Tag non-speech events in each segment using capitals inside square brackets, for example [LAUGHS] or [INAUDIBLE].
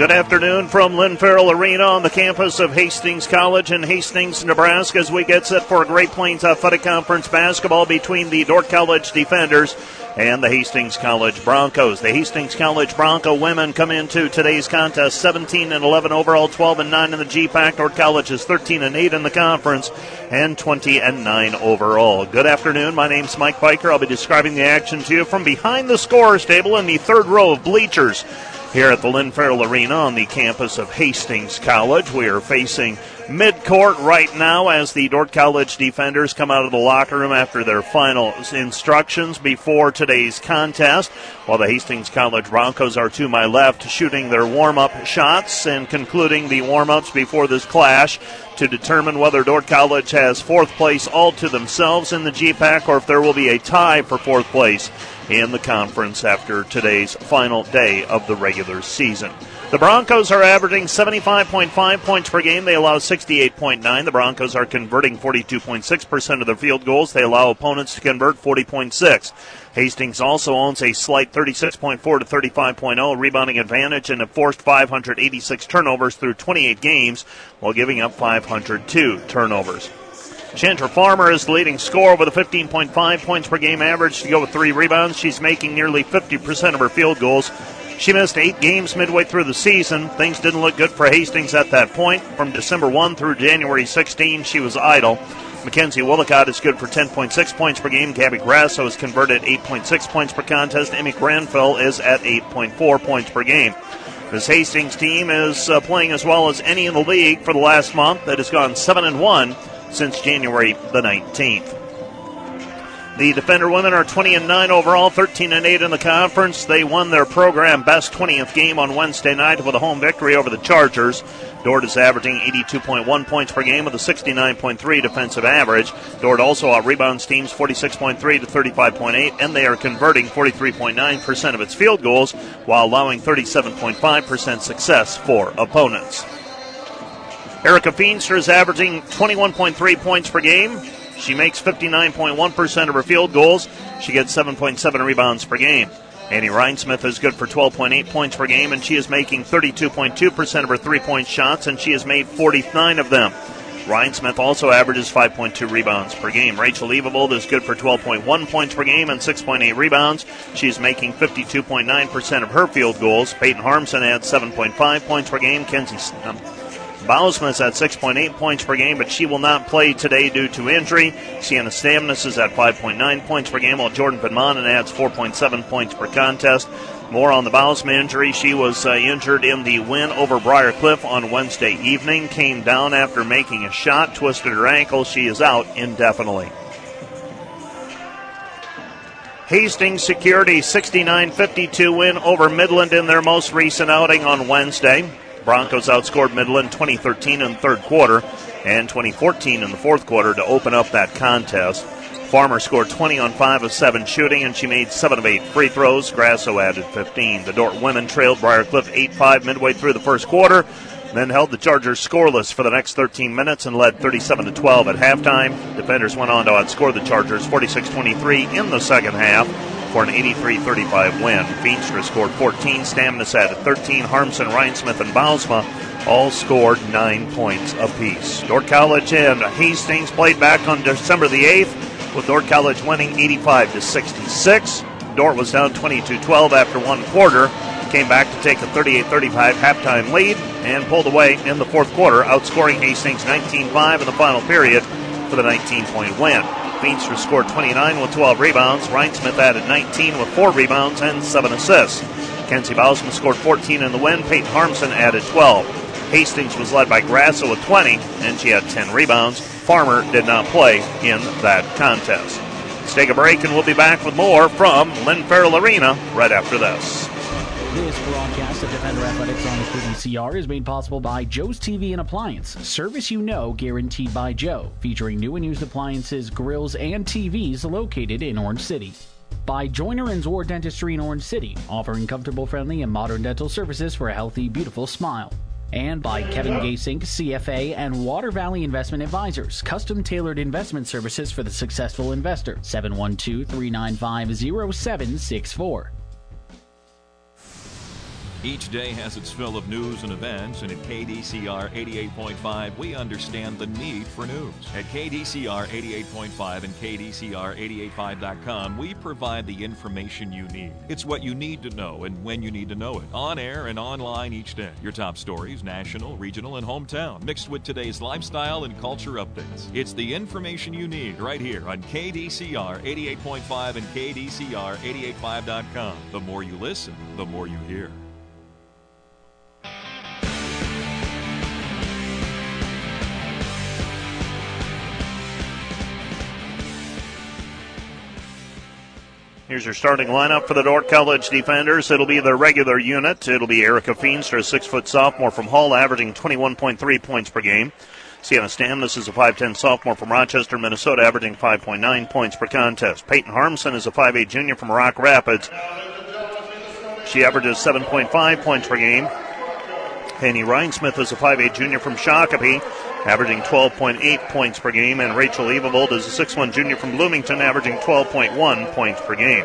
Good afternoon from Lynn Farrell Arena on the campus of Hastings College in Hastings, Nebraska, as we get set for a Great Plains Athletic Conference basketball between the Dordt College defenders and the Hastings College Broncos. The Hastings College Bronco women come into today's contest 17 and 11 overall, 12 and 9 in the GPAC. Dordt College is 13 and 8 in the conference and 20 and 9 overall. Good afternoon. My name's Mike Biker. I'll be describing the action to you from behind the scorer's table in the third row of bleachers here at the Lynn Farrell Arena on the campus of Hastings College. We are facing midcourt right now as the Dordt College defenders come out of the locker room after their final instructions before today's contest, while the Hastings College Broncos are to my left shooting their warm up shots and concluding the warm ups before this clash to determine whether Dordt College has fourth place all to themselves in the GPAC or if there will be a tie for fourth place in the conference after today's final day of the regular season. The Broncos are averaging 75.5 points per game. They allow 68.9. The Broncos are converting 42.6% of their field goals. They allow opponents to convert 40.6. Hastings also owns a slight 36.4 to 35.0 rebounding advantage and have forced 586 turnovers through 28 games while giving up 502 turnovers. Chandra Farmer is the leading scorer with a 15.5 points per game average to go with three rebounds. She's making nearly 50% of her field goals. She missed eight games midway through the season. Things didn't look good for Hastings at that point. From December 1 through January 16, she was idle. Mackenzie Willicott is good for 10.6 points per game. Gabby Grasso has converted 8.6 points per contest. Emmy Granville is at 8.4 points per game. This Hastings team is uh, playing as well as any in the league for the last month. That has gone 7 and 1 since January the 19th. The Defender women are 20 and 9 overall, 13 and 8 in the conference. They won their program best 20th game on Wednesday night with a home victory over the Chargers. Dordt is averaging 82.1 points per game with a 69.3 defensive average. Dordt also out rebounds teams 46.3 to 35.8, and they are converting 43.9% of its field goals while allowing 37.5% success for opponents. Erica Feenstra is averaging 21.3 points per game. She makes 59.1% of her field goals. She gets 7.7 rebounds per game. Annie Rhinesmith is good for 12.8 points per game, and she is making 32.2% of her three point shots, and she has made 49 of them. Rhinesmith also averages 5.2 rebounds per game. Rachel Evavold is good for 12.1 points per game and 6.8 rebounds. She's making 52.9% of her field goals. Peyton Harmson adds 7.5 points per game. Kenzie um, Bausmus at 6.8 points per game, but she will not play today due to injury. Sienna Stamnus is at 5.9 points per game, while Jordan Van Manen adds 4.7 points per contest. More on the Bausma injury. She was uh, injured in the win over Briarcliff on Wednesday evening. Came down after making a shot, twisted her ankle. She is out indefinitely. Hastings secured a 69 52 win over Midland in their most recent outing on Wednesday. Broncos outscored Midland 2013 in the third quarter and 2014 in the fourth quarter to open up that contest. Farmer scored 20 on 5 of 7 shooting, and she made 7 of 8 free throws. Grasso added 15. The Dordt women trailed Briarcliff 8 5 midway through the first quarter, then held the Chargers scoreless for the next 13 minutes and led 37 12 at halftime. Defenders went on to outscore the Chargers 46 23 in the second half for an 83-35 win. Feenstra scored 14, Stamnus added 13, Harmson, Rhinesmith, and Bausma all scored nine points apiece. Dordt College and Hastings played back on December the 8th, with Dordt College winning 85 to 66. Dordt was down 22-12 after one quarter, came back to take a 38-35 halftime lead, and pulled away in the fourth quarter, outscoring Hastings 19-5 in the final period for the 19-point win. Feenstra scored 29 with 12 rebounds. Rhinesmith added 19 with 4 rebounds and 7 assists. Kenzie Bausman scored 14 in the win. Peyton Harmson added 12. Hastings was led by Grasso with 20, and she had 10 rebounds. Farmer did not play in that contest. Let's take a break, and we'll be back with more from Lynn Farrell Arena right after this. This broadcast of Defender Athletics on the CR is made possible by Joe's TV and Appliance. Service you know, guaranteed by Joe. Featuring new and used appliances, grills, and TVs located in Orange City. By Joiner and Zor Dentistry in Orange City, offering comfortable, friendly, and modern dental services for a healthy, beautiful smile and by Kevin Gasink, CFA, and Water Valley Investment Advisors, custom tailored investment services for the successful investor. 712 395 0764. Each day has its fill of news and events, and at KDCR 88.5, we understand the need for news. At KDCR 88.5 and KDCR885.com, we provide the information you need. It's what you need to know and when you need to know it. On air and online each day. Your top stories, national, regional, and hometown, mixed with today's lifestyle and culture updates. It's the information you need right here on KDCR 88.5 and KDCR885.com. The more you listen, the more you hear. Here's your starting lineup for the Dordt College defenders. It'll be the regular unit. It'll be Erica Feenstra, a six foot sophomore from Hull, averaging 21.3 points per game. Sienna Stamnus is a 5'10 sophomore from Rochester, Minnesota, averaging 5.9 points per contest. Peyton Harmson is a 5'8 junior from Rock Rapids. She averages 7.5 points per game. Penny Rhinesmith is a 5'8 junior from Shakopee, averaging 12.8 points per game, and Rachel Evavold is a 6'1 junior from Bloomington, averaging 12.1 points per game.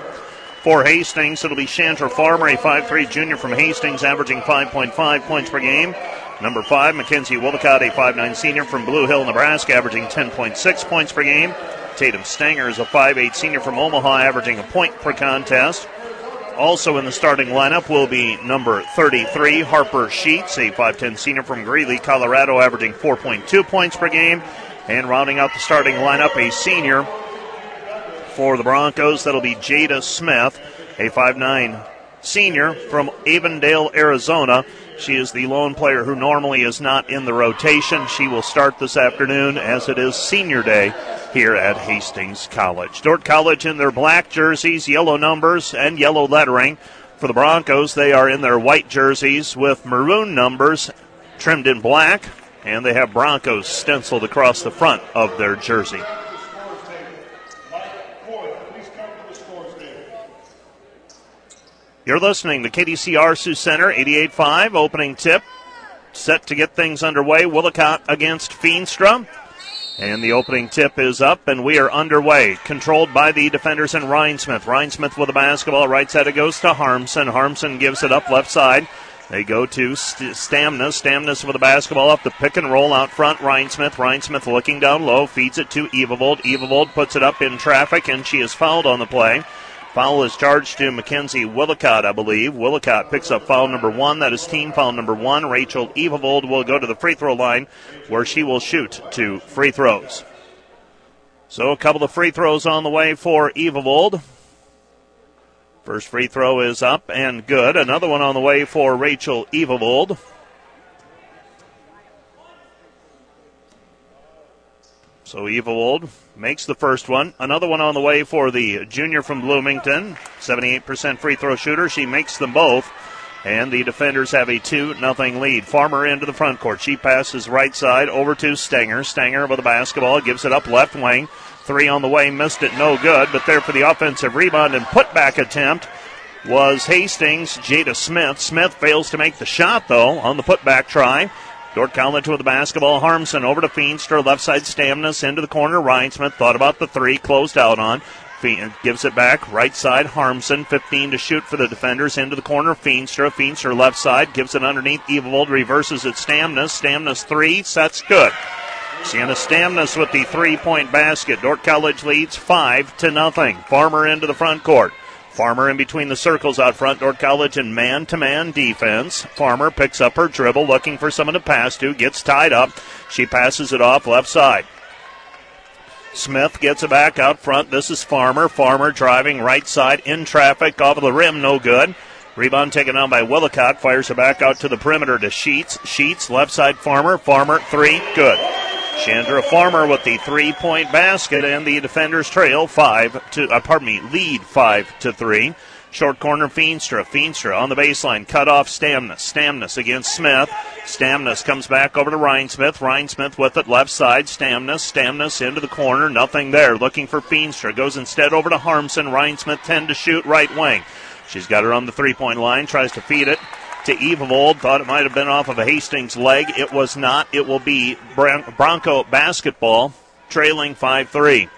For Hastings, it'll be Chandra Farmer, a 5'3 junior from Hastings, averaging 5.5 points per game. Number 5, Mackenzie Willicott, a 5'9 senior from Blue Hill, Nebraska, averaging 10.6 points per game. Tatum Stanger is a 5'8 senior from Omaha, averaging a point per contest. Also in the starting lineup will be number 33, Harper Sheets, a 5'10 senior from Greeley, Colorado, averaging 4.2 points per game. And rounding out the starting lineup, a senior for the Broncos, that'll be Jada Smith, a 5'9 senior from Avondale, Arizona. She is the lone player who normally is not in the rotation. She will start this afternoon as it is senior day here at Hastings College. Dordt College in their black jerseys, yellow numbers, and yellow lettering. For the Broncos, they are in their white jerseys with maroon numbers trimmed in black, and they have Broncos stenciled across the front of their jersey. You're listening to KDCR Sioux Center 88.5 opening tip. Set to get things underway. Willicott against Feenstra. And the opening tip is up, and we are underway. Controlled by the defenders in Rhinesmith. Rhinesmith with the basketball. Right side it goes to Harmson. Harmson gives it up left side. They go to St- Stamnus. Stamnus with the basketball up the pick and roll out front. Rhinesmith. Rhinesmith looking down low. Feeds it to Evavold. Evavold puts it up in traffic, and she is fouled on the play. Foul is charged to Mackenzie Willicott, I believe. Willicott picks up foul number one. That is team foul number one. Rachel Evavold will go to the free throw line where she will shoot two free throws. So a couple of free throws on the way for Evavold. First free throw is up and good. Another one on the way for Rachel Evavold. So Evavold makes the first one. Another one on the way for the junior from Bloomington. 78% free throw shooter. She makes them both. And the defenders have a 2 nothing lead. Farmer into the front court. She passes right side over to Stanger. Stanger with the basketball gives it up left wing. Three on the way, missed it, no good. But there for the offensive rebound and putback attempt was Hastings. Jada Smith. Smith fails to make the shot though on the putback try. Dordt College with the basketball. Harmson over to Feenstra. Left side Stamnus into the corner. Rhinesmith thought about the three. Closed out on. Feen Gives it back. Right side. Harmson. 15 to shoot for the defenders. Into the corner. Feenstra. Feenstra left side. Gives it underneath. Evavold reverses it. Stamnus. Stamnus three. Sets good. Sienna Stamnus with the three point basket. Dordt College leads five to nothing. Farmer into the front court. Farmer in between the circles out front. Dordt College in man to man defense. Farmer picks up her dribble, looking for someone to pass to, gets tied up. She passes it off left side. Smith gets it back out front. This is Farmer. Farmer driving right side in traffic off of the rim, no good. Rebound taken on by Willicott. Fires it back out to the perimeter to Sheets. Sheets, left side Farmer. Farmer, three, good. Chandra Farmer with the three-point basket, and the defenders trail five to, uh, pardon me, lead five to three. Short corner Feenstra. Feenstra on the baseline. Cut off Stamnus. Stamnus against Smith. Stamnus comes back over to Rhinesmith. Ryan Smith with it left side. Stamnus. Stamnus into the corner. Nothing there. Looking for Feenstra. Goes instead over to Harmson. Rhinesmith 10 to shoot right wing. She's got her on the three point line. Tries to feed it to Evavold. Thought it might have been off of a Hastings leg. It was not. It will be Bronco basketball, trailing 5 3.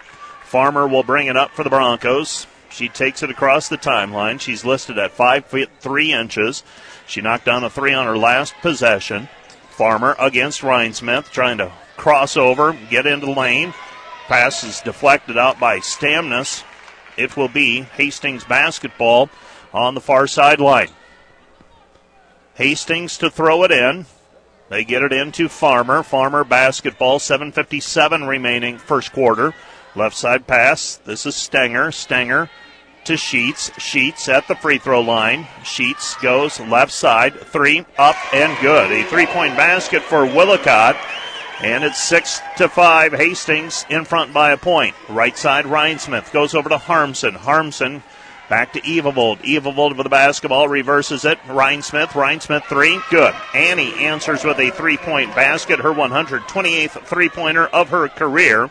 Farmer will bring it up for the Broncos. She takes it across the timeline. She's listed at five feet three inches. She knocked down a three on her last possession. Farmer against Rhinesmith, trying to cross over, get into the lane. Pass is deflected out by Stamnus. It will be Hastings basketball on the far sideline. Hastings to throw it in. They get it into Farmer. Farmer basketball, 7.57 remaining first quarter. Left side pass. This is Stanger. Stanger to Sheets. Sheets at the free throw line. Sheets goes left side. Three up and good. A three point basket for Willicott. And it's six to five. Hastings in front by a point. Right side, Rhinesmith goes over to Harmson. Harmson back to Evavold. Evavold with the basketball reverses it. Rhinesmith. Ryan Smith three. Good. Annie answers with a three point basket. Her 128th three pointer of her career.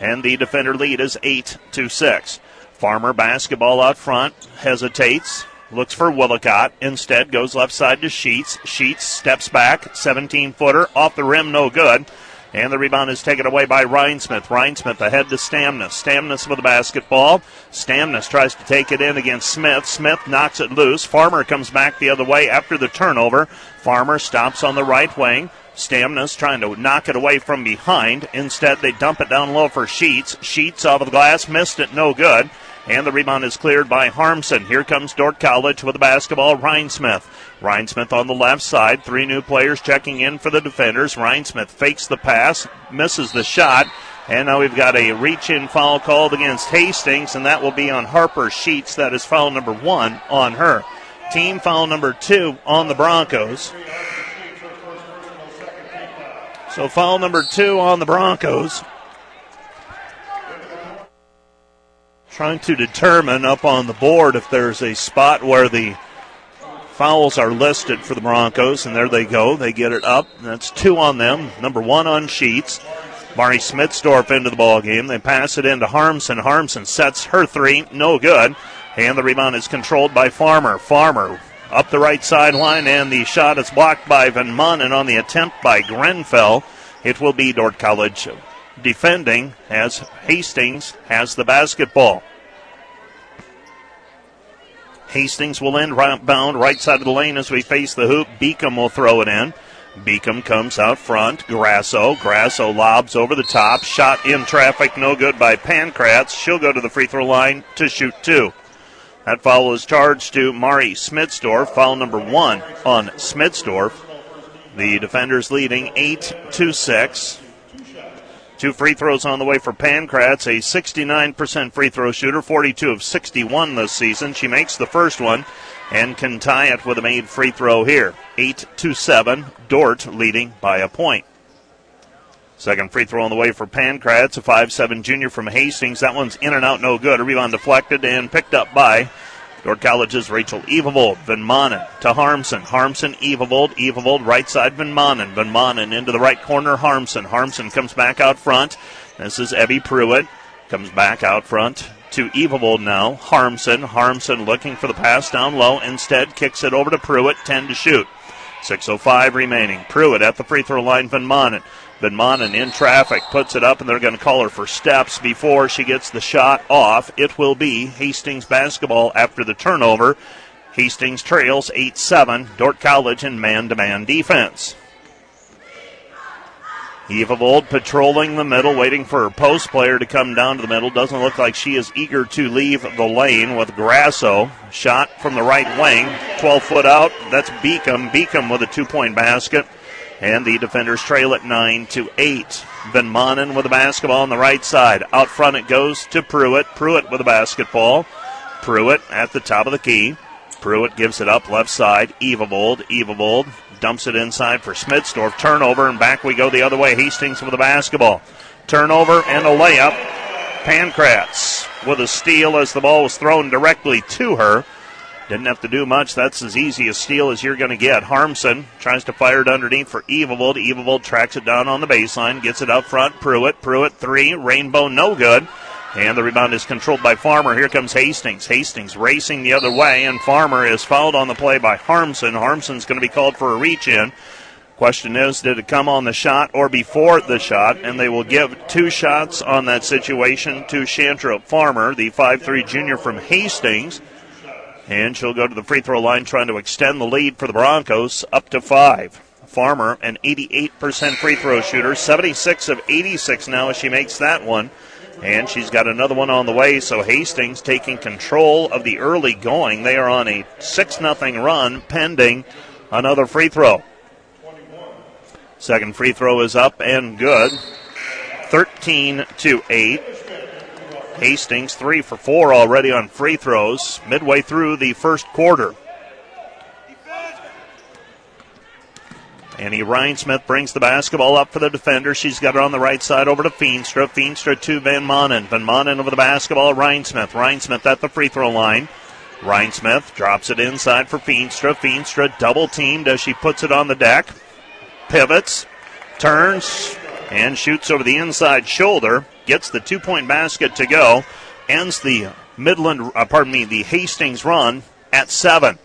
And the defender lead is eight to six. Farmer basketball out front hesitates looks for Willicott. Instead, goes left side to Sheets. Sheets steps back, 17 footer, off the rim, no good. And the rebound is taken away by Rhinesmith. Rhinesmith ahead to Stamnus. Stamnus with the basketball. Stamnus tries to take it in against Smith. Smith knocks it loose. Farmer comes back the other way after the turnover. Farmer stops on the right wing. Stamnus trying to knock it away from behind. Instead, they dump it down low for Sheets. Sheets off of the glass, missed it, no good. And the rebound is cleared by Harmson. Here comes Dordt College with the basketball. Rhinesmith. Rhinesmith on the left side. Three new players checking in for the defenders. Rhinesmith fakes the pass, misses the shot. And now we've got a reach in foul called against Hastings, and that will be on Harper Sheets. That is foul number one on her. Team foul number two on the Broncos. So foul number two on the Broncos. trying to determine up on the board if there's a spot where the fouls are listed for the Broncos, and there they go. They get it up. That's two on them. Number one on Sheets. Mari Smitsdorf into the ball game. They pass it into Harmson. Harmson sets her three, no good. And the rebound is controlled by Farmer. Farmer up the right sideline, and the shot is blocked by Van Manen on the attempt by Grenfell. It will be Dordt College defending as Hastings has the basketball. Hastings will end right bound right side of the lane as we face the hoop. Beacom will throw it in. Beacom comes out front. Grasso. Grasso lobs over the top. Shot in traffic. No good by Pankratz. She'll go to the free throw line to shoot two. That foul is charged to Mari Smitsdorf. Foul number one on Smitsdorf. The defenders leading 8 to 6. Two free throws on the way for Pankratz, a 69% free throw shooter, 42 of 61 this season. She makes the first one and can tie it with a made free throw here. 8 to 7, Dordt leading by a point. Second free throw on the way for Pankratz, a 5-7 junior from Hastings. That one's in and out, no good. A rebound deflected and picked up by Dordt College's Rachel Evavold. Van Manen to Harmson. Harmson, Evavold. Evavold right side Van Manen. Van Manen into the right corner, Harmson. Harmson comes back out front. This is Evie Pruitt. Comes back out front to Evavold now. Harmson. Harmson looking for the pass down low. Instead, kicks it over to Pruitt. 10 to shoot. 6.05 remaining. Pruitt at the free throw line. Van Manen. Van Manen in traffic puts it up, and they're going to call her for steps before she gets the shot off. It will be Hastings basketball after the turnover. Hastings trails 8 7. Dordt College in man to man defense. Evavold patrolling the middle, waiting for her post player to come down to the middle. Doesn't look like she is eager to leave the lane with Grasso. Shot from the right wing, 12 foot out. That's Beacom. Beacom with a two point basket. And the defenders trail at 9 to 8. Van Manen with the basketball on the right side. Out front it goes to Pruitt. Pruitt with the basketball. Pruitt at the top of the key. Pruitt gives it up left side. Evavold. Evavold dumps it inside for Smitsdorf. Turnover, and back we go the other way. Hastings with the basketball. Turnover and a layup. Pankratz with a steal as the ball was thrown directly to her. Didn't have to do much. That's as easy a steal as you're going to get. Harmson tries to fire it underneath for Evavold. Evavold tracks it down on the baseline, gets it up front. Pruitt. Pruitt three. Rainbow no good. And the rebound is controlled by Farmer. Here comes Hastings. Hastings racing the other way, and Farmer is fouled on the play by Harmson. Harmson's going to be called for a reach in. Question is, did it come on the shot or before the shot? And they will give two shots on that situation to Chandra Farmer, the 5'3 junior from Hastings. And she'll go to the free throw line trying to extend the lead for the Broncos up to five. Farmer, an 88% free throw shooter, 76 of 86 now as she makes that one. And she's got another one on the way, so Hastings taking control of the early going. They are on a 6 0 run pending another free throw. Second free throw is up and good. 13 to 8. Hastings 3 for 4 already on free throws midway through the first quarter. Annie Rhinesmith brings the basketball up for the defender. She's got it on the right side over to Feenstra. Feenstra to Van Manen. Van Manen over the basketball. Rhinesmith. Rhinesmith at the free throw line. Rhinesmith drops it inside for Feenstra. Feenstra double teamed as she puts it on the deck pivots, turns, and shoots over the inside shoulder. Gets the two point basket to go. Ends the Midland, uh, pardon me, the Hastings run at seven.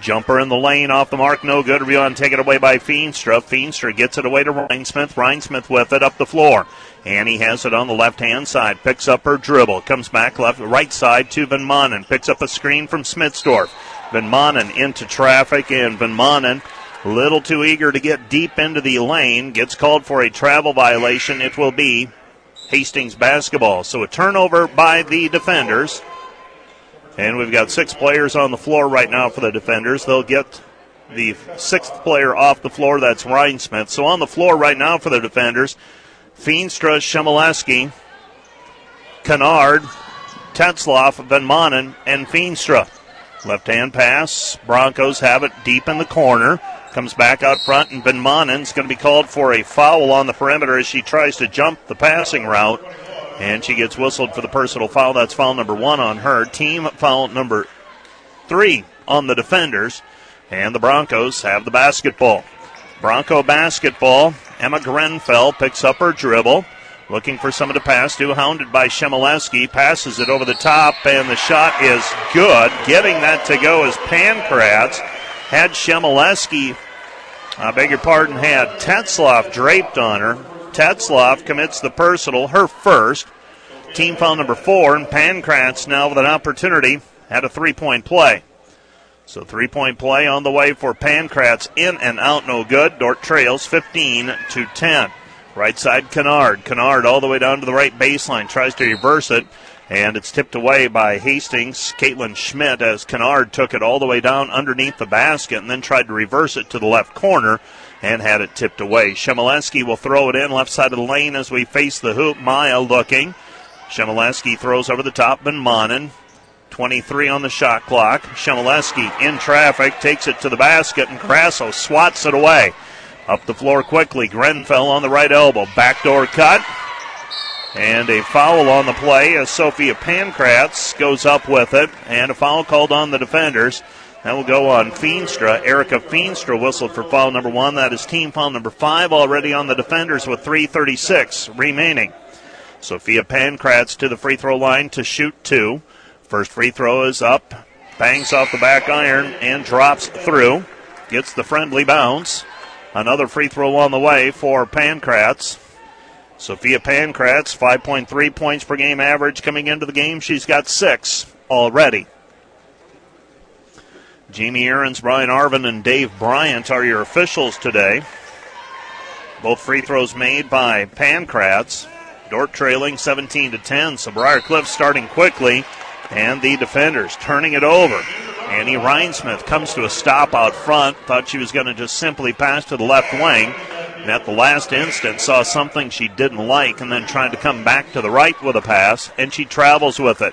Jumper in the lane off the mark, no good. Rebound taken away by Feenstra. Feenstra gets it away to Rhinesmith. Rhinesmith with it up the floor. Annie has it on the left hand side. Picks up her dribble. Comes back left, right side to Van Manen. Picks up a screen from Smitsdorf. Van Manen into traffic, and Van Manen little too eager to get deep into the lane. Gets called for a travel violation. It will be Hastings basketball. So a turnover by the defenders. And we've got six players on the floor right now for the defenders. They'll get the sixth player off the floor. That's Rhinesmith. So on the floor right now for the defenders, Feenstra, Shemileski, Kennard, Tetzloff, Van Manen, and Feenstra. Left hand pass. Broncos have it deep in the corner. Comes back out front, and Van Manen's going to be called for a foul on the perimeter as she tries to jump the passing route. And she gets whistled for the personal foul. That's foul number one on her. Team foul number three on the defenders. And the Broncos have the basketball. Bronco basketball. Emma Grenfell picks up her dribble. Looking for someone to pass to. Hounded by Shemileski. Passes it over the top, and the shot is good. Getting that to go is Pankratz had Shemileski, I beg your pardon, had Tetzloff draped on her. Tetzloff commits the personal, her first. Team foul number four, and Pankratz now with an opportunity at a three point play. So three point play on the way for Pankratz in and out, no good. Dordt trails 15 to 10. Right side Kennard. Kennard all the way down to the right baseline, tries to reverse it. And it's tipped away by Hastings. Caitlin Schmidt as Kennard took it all the way down underneath the basket and then tried to reverse it to the left corner and had it tipped away. Shemileski will throw it in left side of the lane as we face the hoop. Maya looking. Shemileski throws over the top. Van Manen. 23 on the shot clock. Shemileski in traffic takes it to the basket and Grasso swats it away. Up the floor quickly. Grenfell on the right elbow. Backdoor cut. And a foul on the play as Sophia Pankratz goes up with it, and a foul called on the defenders. That will go on Feenstra. Erica Feenstra whistled for foul number one. That is team foul number five already on the defenders with 3.36 remaining. Sophia Pankratz to the free throw line to shoot two. First free throw is up, bangs off the back iron, and drops through. Gets the friendly bounce. Another free throw on the way for Pankratz. Sophia Pankratz, 5.3 points per game average coming into the game. She's got six already. Jamie Aarons, Brian Arvin, and Dave Bryant are your officials today. Both free throws made by Pankratz. Dordt trailing 17 to 10. So Briar Cliff starting quickly, and the defenders turning it over. Annie Rhinesmith comes to a stop out front. Thought she was going to just simply pass to the left wing and at the last instant saw something she didn't like and then tried to come back to the right with a pass, and she travels with it.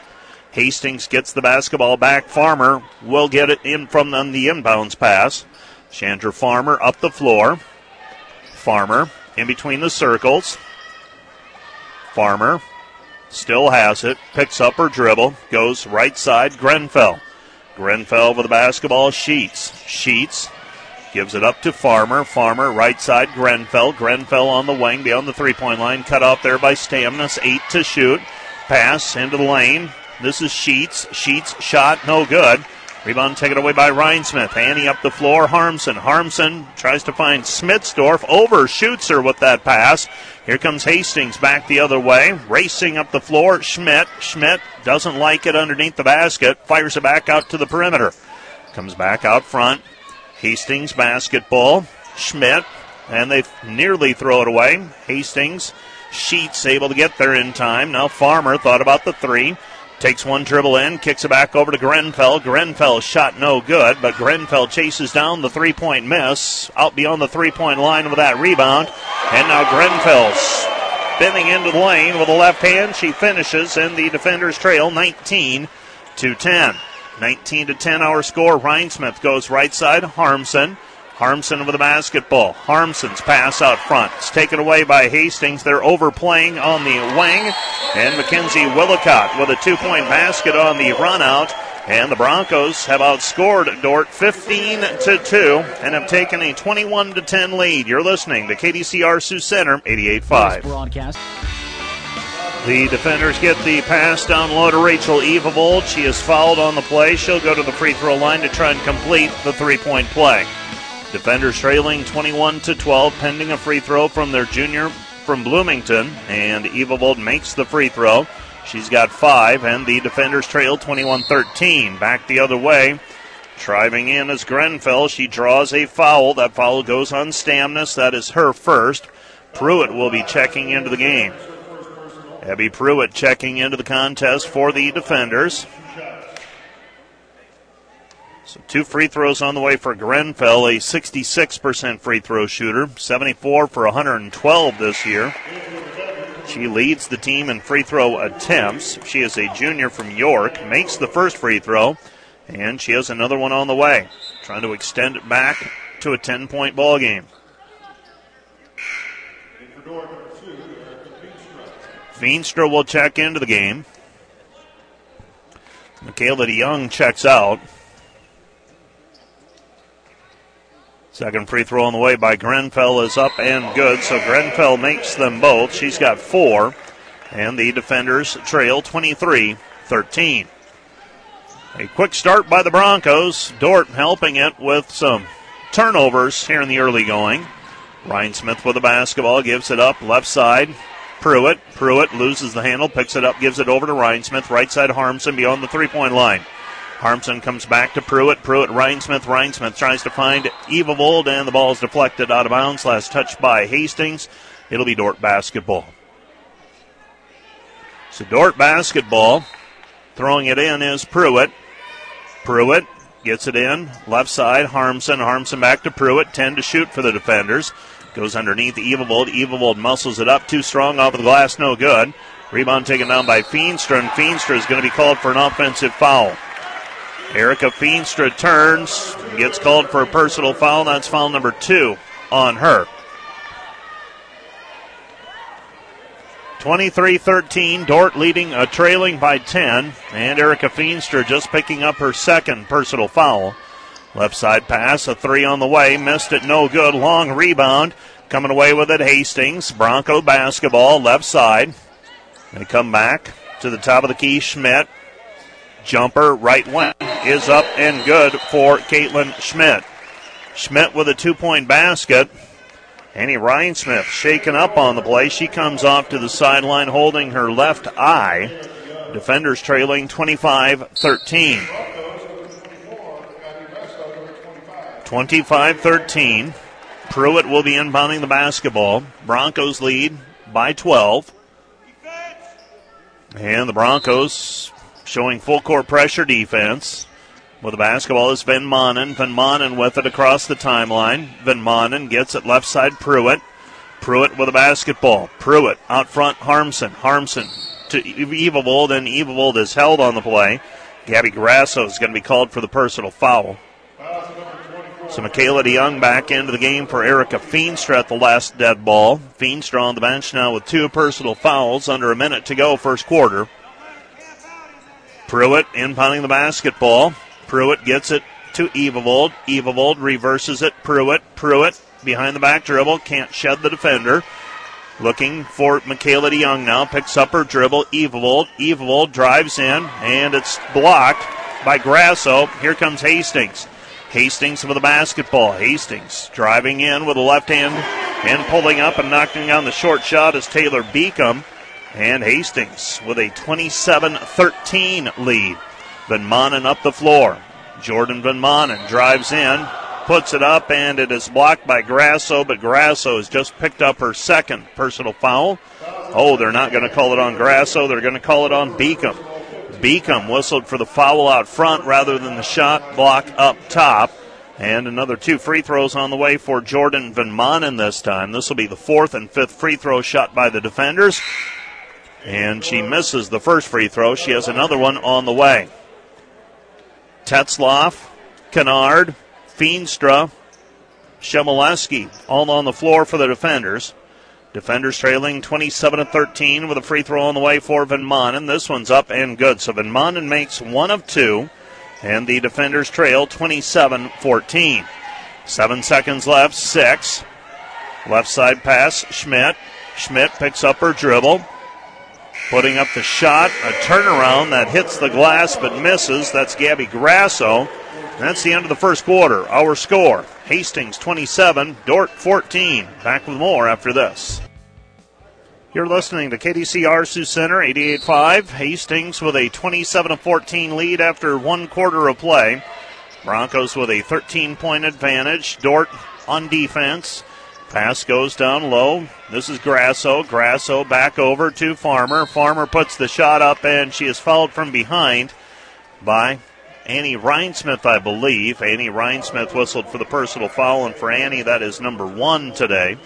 Hastings gets the basketball back. Farmer will get it in from the, inbounds pass. Chandra Farmer up the floor. Farmer in between the circles. Farmer still has it, picks up her dribble, goes right side, Grenfell. Grenfell with the basketball, Sheets. Sheets Gives it up to Farmer. Farmer, right side, Grenfell. Grenfell on the wing beyond the three point line. Cut off there by Stamnus. Eight to shoot. Pass into the lane. This is Sheets. Sheets shot, no good. Rebound taken away by Rhinesmith. Annie up the floor. Harmson. Harmson tries to find Smitsdorf. Overshoots her with that pass. Here comes Hastings back the other way. Racing up the floor. Schmidt. Schmidt doesn't like it underneath the basket. Fires it back out to the perimeter. Comes back out front. Hastings basketball. Schmidt. And they nearly throw it away. Hastings. Sheets able to get there in time. Now Farmer thought about the three. Takes one dribble in, kicks it back over to Grenfell. Grenfell shot no good, but Grenfell chases down the three point miss, out beyond the three point line with that rebound. And now Grenfell spinning into the lane with the left hand. She finishes, and the defenders trail 19 to 10. 19 to 10 our score. Rhinesmith goes right side. Harmson. Harmson with the basketball. Harmson's pass out front. It's taken away by Hastings. They're overplaying on the wing. And Mackenzie Willicott with a two point basket on the run out. And the Broncos have outscored Dordt 15 to 2 and have taken a 21 to 10 lead. You're listening to KDCR Sioux Center 88.5. Broadcast. The defenders get the pass down low to Rachel Evavold. She is fouled on the play. She'll go to the free throw line to try and complete the three point play. Defenders trailing 21 to 12, pending a free throw from their junior from Bloomington, and Evavold makes the free throw. She's got five, and the defenders trail 21 13. Back the other way. Driving in is Grenfell. She draws a foul. That foul goes on Stamnus. That is her first. Pruitt will be checking into the game. Abby Pruitt checking into the contest for the defenders. So two free throws on the way for Grenfell, a 66% free throw shooter, 74 for 112 this year. She leads the team in free throw attempts. She is a junior from York, makes the first free throw, and she has another one on the way, trying to extend it back to a 10 point ball game. Feenstra will check into the game. Michaela DeYoung checks out. Second free throw on the way by Grenfell is up and good, so Grenfell makes them both. She's got four, and the defenders trail 23 13. A quick start by the Broncos. Dordt helping it with some turnovers here in the early going. Rhinesmith with the basketball, gives it up left side. Pruitt. Pruitt loses the handle, picks it up, gives it over to Rhinesmith. Right side Harmson beyond the three point line. Harmson comes back to Pruitt. Pruitt, Rhinesmith. Ryan Smith tries to find Evavold, and the ball is deflected out of bounds. Last touch by Hastings. It'll be Dordt basketball. So Dordt basketball. Throwing it in is Pruitt. Pruitt gets it in. Left side, Harmson. Harmson back to Pruitt. 10 to shoot for the defenders. Goes underneath Evavold. Evavold muscles it up. Too strong off of the glass. No good. Rebound taken down by Feenstra, and Feenstra is going to be called for an offensive foul. Erica Feenstra turns, gets called for a personal foul. That's foul number two on her. 23 13, Dordt leading, a trailing by 10, and Erica Feenstra just picking up her second personal foul. Left side pass, a three on the way, missed it, no good. Long rebound, coming away with it, Hastings. Bronco basketball, left side. They come back to the top of the key, Schmidt. Jumper, right wing, is up and good for Caitlin Schmidt. Schmidt with a two point basket. Annie Rhinesmith shaken up on the play. She comes off to the sideline holding her left eye. Defenders trailing 25 13. 25 13. Pruitt will be inbounding the basketball. Broncos lead by 12. And the Broncos showing full court pressure defense. With the basketball is Van Manen. Van Manen with it across the timeline. Van Manen gets it left side Pruitt. Pruitt with the basketball. Pruitt out front Harmson. Harmson to Evavold, and Evavold is held on the play. Gabby Grasso is going to be called for the personal foul. So Michaela DeYoung back into the game for Erica Feenstra at the last dead ball. Feenstra on the bench now with two personal fouls under a minute to go first quarter. Pruitt inbounding the basketball. Pruitt gets it to Evavold. Evavold reverses it. Pruitt. Pruitt behind the back dribble. Can't shed the defender. Looking for Michaela DeYoung now. Picks up her dribble. Evavold. Evavold drives in, and it's blocked. by Grasso. Here comes Hastings. Hastings with the basketball. Hastings driving in with the left hand and pulling up and knocking down the short shot is Taylor Beacom. And Hastings with a 27 13 lead. Van Manen up the floor. Jordan Van Manen drives in, puts it up, and it is blocked by Grasso, but Grasso has just picked up her second personal foul. Oh, they're not going to call it on Grasso, they're going to call it on Beacom. Beacom whistled for the foul out front rather than the shot block up top. And another two free throws on the way for Jordan Van Manen this time. This will be the fourth and fifth free throw shot by the defenders. And she misses the first free throw. She has another one on the way. Tetzloff, Kennard, Feenstra, Shemileski all on the floor for the defenders. Defenders trailing 27 to 13 with a free throw on the way for Van Manen. This one's up and good. So Van makes one of two, and the defenders trail 27 14. Seven seconds left, six. Left side pass, Schmidt. Schmidt picks up her dribble. Putting up the shot, a turnaround that hits the glass but misses. That's Gabby Grasso. That's the end of the first quarter. Our score Hastings 27, Dordt 14. Back with more after this. You're listening to KDCR Sioux Center 88.5. Hastings with a 27 14 lead after one quarter of play. Broncos with a 13 point advantage. Dordt on defense. Pass goes down low. This is Grasso. Grasso back over to Farmer. Farmer puts the shot up and she is fouled from behind by Annie Rhinesmith, I believe. Annie Rhinesmith whistled for the personal foul, and for Annie, that is number one today.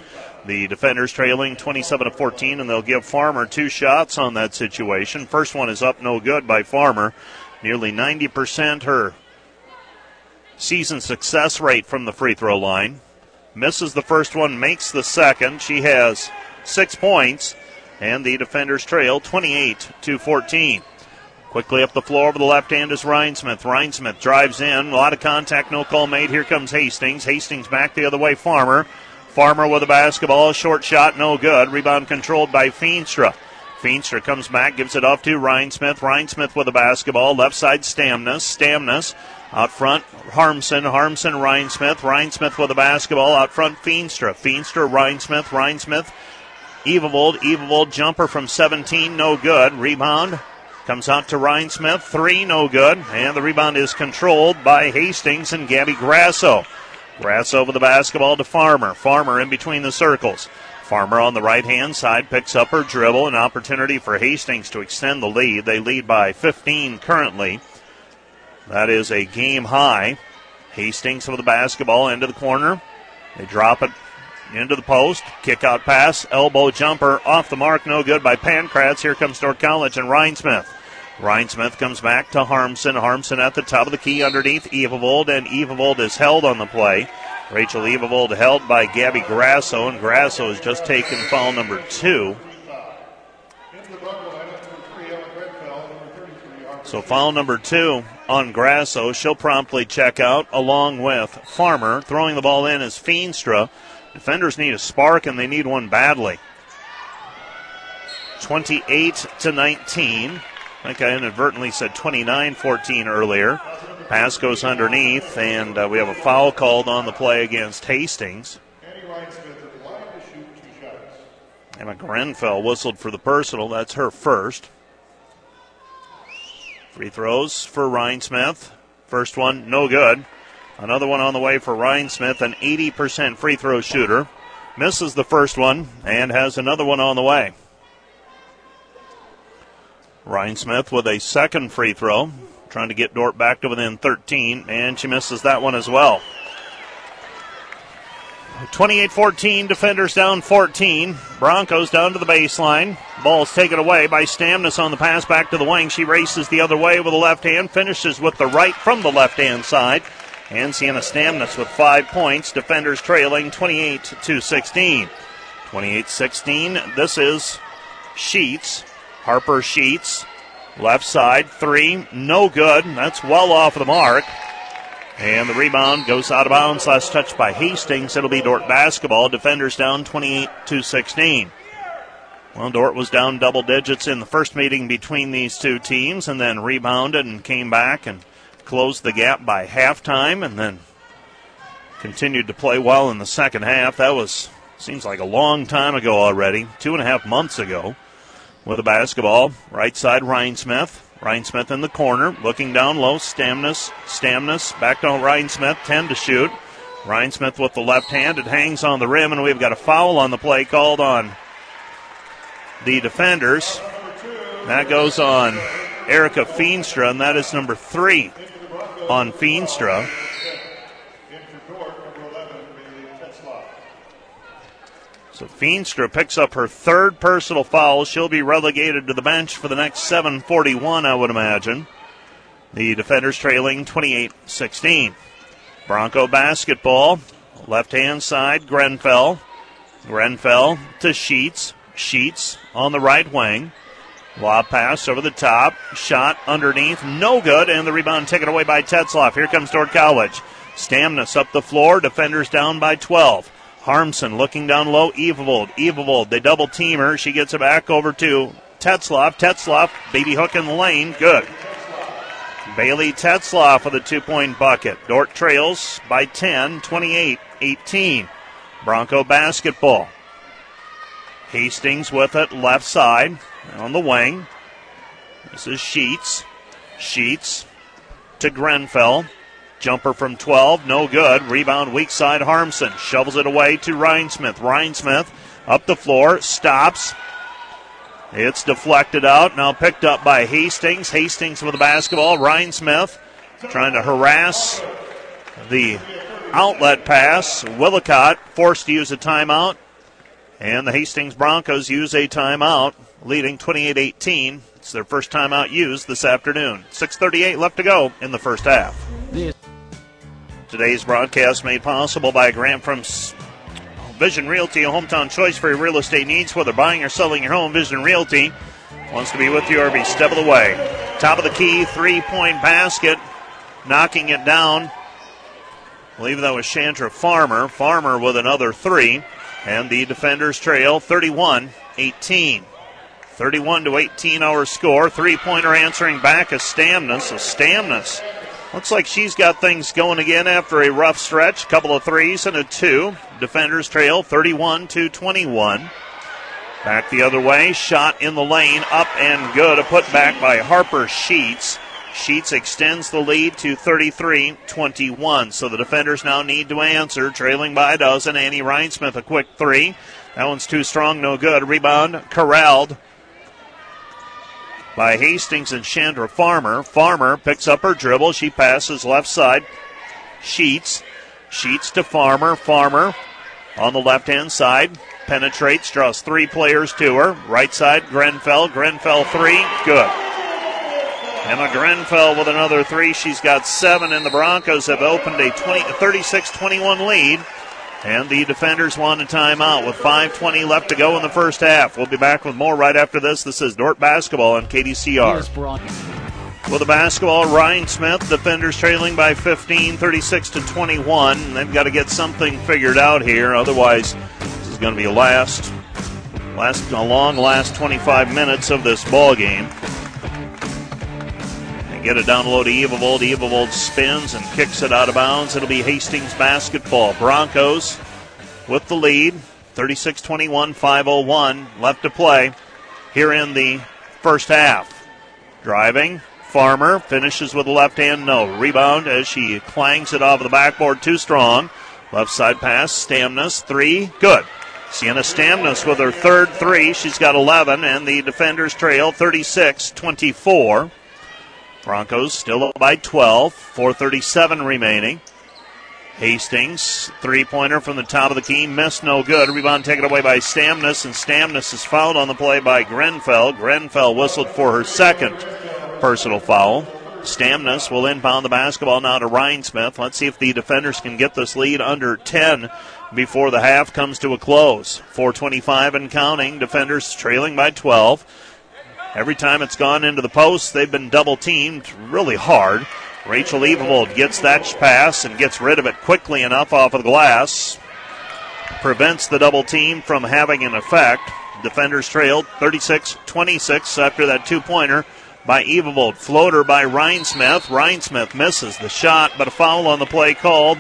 The defenders trailing 27 to 14, and they'll give Farmer two shots on that situation. First one is up no good by Farmer. Nearly 90% her season success rate from the free throw line misses the first one, makes the second. She has six points, and the defenders trail 28 to 14. Quickly up the floor over the left hand is Rhinesmith. Rhinesmith drives in. A lot of contact, no call made. Here comes Hastings. Hastings back the other way. Farmer. Farmer with a basketball. Short shot, no good. Rebound controlled by Feenstra. Feenstra comes back, gives it off to Rhinesmith. Rhinesmith with a basketball. Left side, Stamnus. Stamnus out front, Harmson, Harmson, Rhinesmith. Rhinesmith with a basketball. Out front, Feenstra. Feenstra, Rhinesmith, Rhinesmith. Evavold, Evavold jumper from 17, no good. Rebound comes out to Rhinesmith. three, no good. And the rebound is controlled by Hastings and Gabby Grasso. Grasso with the basketball to Farmer. Farmer in between the circles. Farmer on the right hand side picks up her dribble. An opportunity for Hastings to extend the lead. They lead by 15 currently. That is a game high. Hastings with the basketball into the corner. They drop it into the post. Kick out pass. Elbow jumper off the mark. No good by Pankratz. Here comes Dordt College and Rhinesmith. Smith comes back to Harmson. Harmson at the top of the key underneath Evavold, and Evavold is held on the play. Rachel Evavold held by Gabby Grasso, and Grasso has just taken foul number two. So foul number two on Grasso. She'll promptly check out along with Farmer. Throwing the ball in is Feenstra. Defenders need a spark and they need one badly. 28 to 19. I think I inadvertently said 29 14 earlier. Pass goes underneath, and uh, we have a foul called on the play against Hastings. Emma Grenfell whistled for the personal. That's her first. Free throws for Rhinesmith. First one, no good. Another one on the way for Rhinesmith, an 80% free throw shooter. Misses the first one and has another one on the way. Rhinesmith with a second free throw, trying to get Dordt back to within 13, and she misses that one as well. 28 14, defenders down 14. Broncos down to the baseline. Ball's taken away by Stamnus on the pass back to the wing. She races the other way with the left hand, finishes with the right from the left hand side. And Sienna Stamnus with five points. Defenders trailing 28 to 16. 28 16. This is Sheets. Harper Sheets. Left side, three. No good. That's well off the mark. And the rebound goes out of bounds. Last touch by Hastings. It'll be Dordt basketball. Defenders down 28 to 16. Well, Dordt was down double digits in the first meeting between these two teams and then rebounded and came back and closed the gap by halftime and then continued to play well in the second half. That was, seems like a long time ago already, two and a half months ago. With the basketball, right side, Rhinesmith. Ryan Smith in the corner, looking down low. Stamnus, Stamnus, back to Rhinesmith, 10 to shoot. Rhinesmith with the left hand, it hangs on the rim, and we've got a foul on the play called on the defenders. That goes on Erica Feenstra, and that is number three on Feenstra. So Feenstra picks up her third personal foul. She'll be relegated to the bench for the next 741, I would imagine. The defenders trailing 28 16. Bronco basketball, left hand side, Grenfell. Grenfell to Sheets. Sheets on the right wing. Lob pass over the top. Shot underneath. No good. And the rebound taken away by Tetzloff. Here comes Dordt College. Stamnus up the floor. Defenders down by 12. Harmson looking down low. Evavold. Evavold. They double team her. She gets it back over to Tetzloff. Tetzloff. Baby hook in the lane. Good. Bailey Tetzloff with a two point bucket. Dordt trails by 10, 28 18. Bronco basketball. Hastings with it left side on the wing. This is Sheets. Sheets to Grenfell. Jumper from 12, no good. Rebound weak side Harmson. Shovels it away to Rhinesmith. Ryan Smith up the floor, stops. It's deflected out, now picked up by Hastings. Hastings with the basketball. Rhinesmith trying to harass the outlet pass. Willicott forced to use a timeout. And the Hastings Broncos use a timeout, leading 28 18. It's their first timeout used this afternoon. 6.38 left to go in the first half. Today's broadcast made possible by a grant from Vision Realty, a hometown choice for your real estate needs, whether buying or selling your home. Vision Realty wants to be with you every step of the way. Top of the key, three point basket, knocking it down. I believe that was Chandra Farmer. Farmer with another three. And the defenders trail 31 18. 31 to 18 our score. Three pointer answering back is Stamnus. A Stamnus looks like she's got things going again after a rough stretch. Couple of threes and a two. Defenders trail 31 to 21. Back the other way. Shot in the lane. Up and good. A putback by Harper Sheets. Sheets extends the lead to 33 21. So the defenders now need to answer, trailing by a dozen. Annie Rhinesmith, a quick three. That one's too strong, no good. Rebound corralled by Hastings and Chandra Farmer. Farmer picks up her dribble. She passes left side. Sheets. Sheets to Farmer. Farmer on the left hand side. Penetrates, draws three players to her. Right side, Grenfell. Grenfell three. Good. Emma Grenfell with another three. She's got seven, and the Broncos have opened a 36 21 lead. And the defenders want a timeout with 5.20 left to go in the first half. We'll be back with more right after this. This is Dordt Basketball on KDCR. With the basketball, Rhinesmith, defenders trailing by 15, 36 to 21. They've got to get something figured out here. Otherwise, this is going to be a last, last, a long last 25 minutes of this ball game. Get it down low to Evavold. Evavold spins and kicks it out of bounds. It'll be Hastings basketball. Broncos with the lead. 36 21, 501 left to play here in the first half. Driving. Farmer finishes with the left hand. No. Rebound as she clangs it off the backboard. Too strong. Left side pass. Stamnus. Three. Good. Sienna Stamnus with her third three. She's got 11, and the defenders trail 36 24. Broncos still up by 12, 437 remaining. Hastings, three pointer from the top of the key, missed no good. Rebound taken away by Stamnus, and Stamnus is fouled on the play by Grenfell. Grenfell whistled for her second personal foul. Stamnus will inbound the basketball now to Rhinesmith. Let's see if the defenders can get this lead under 10 before the half comes to a close. 425 and counting. Defenders trailing by 12. Every time it's gone into the post, they've been double teamed really hard. Rachel Evavold gets that pass and gets rid of it quickly enough off of the glass. Prevents the double team from having an effect. Defenders trailed 36 26 after that two pointer by Evavold. Floater by Rhinesmith. Rhinesmith misses the shot, but a foul on the play called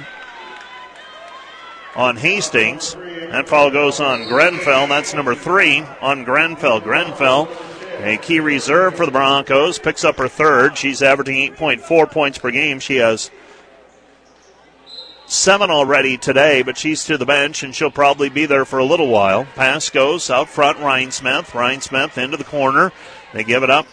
on Hastings. That foul goes on Grenfell. That's number three on Grenfell. Grenfell, a key reserve for the Broncos, picks up her third. She's averaging 8.4 points per game. She has seven already today, but she's to the bench and she'll probably be there for a little while. Pass goes out front, Rhinesmith. Ryan Smith into the corner. They give it up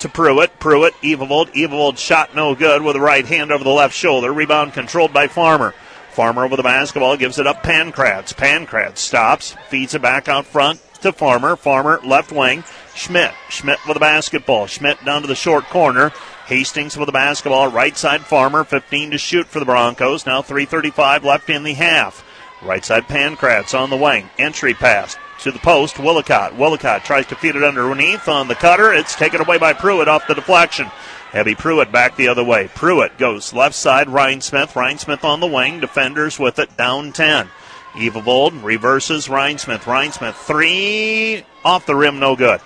to Pruitt. Pruitt, Evavold. Evavold shot no good with the right hand over the left shoulder. Rebound controlled by Farmer. Farmer over the basketball gives it up Pankratz. Pankratz stops, feeds it back out front to Farmer. Farmer left wing. Schmidt. Schmidt with the basketball. Schmidt down to the short corner. Hastings with the basketball. Right side Farmer. 15 to shoot for the Broncos. Now 3.35 left in the half. Right side Pankratz on the wing. Entry pass to the post. Willicott. Willicott tries to feed it underneath on the cutter. It's taken away by Pruitt off the deflection. Abby Pruitt back the other way. Pruitt goes left side. Rhinesmith. Ryan Smith on the wing. Defenders with it. Down 10. Evavold reverses Rhinesmith. Ryan Smith three off the rim. No good.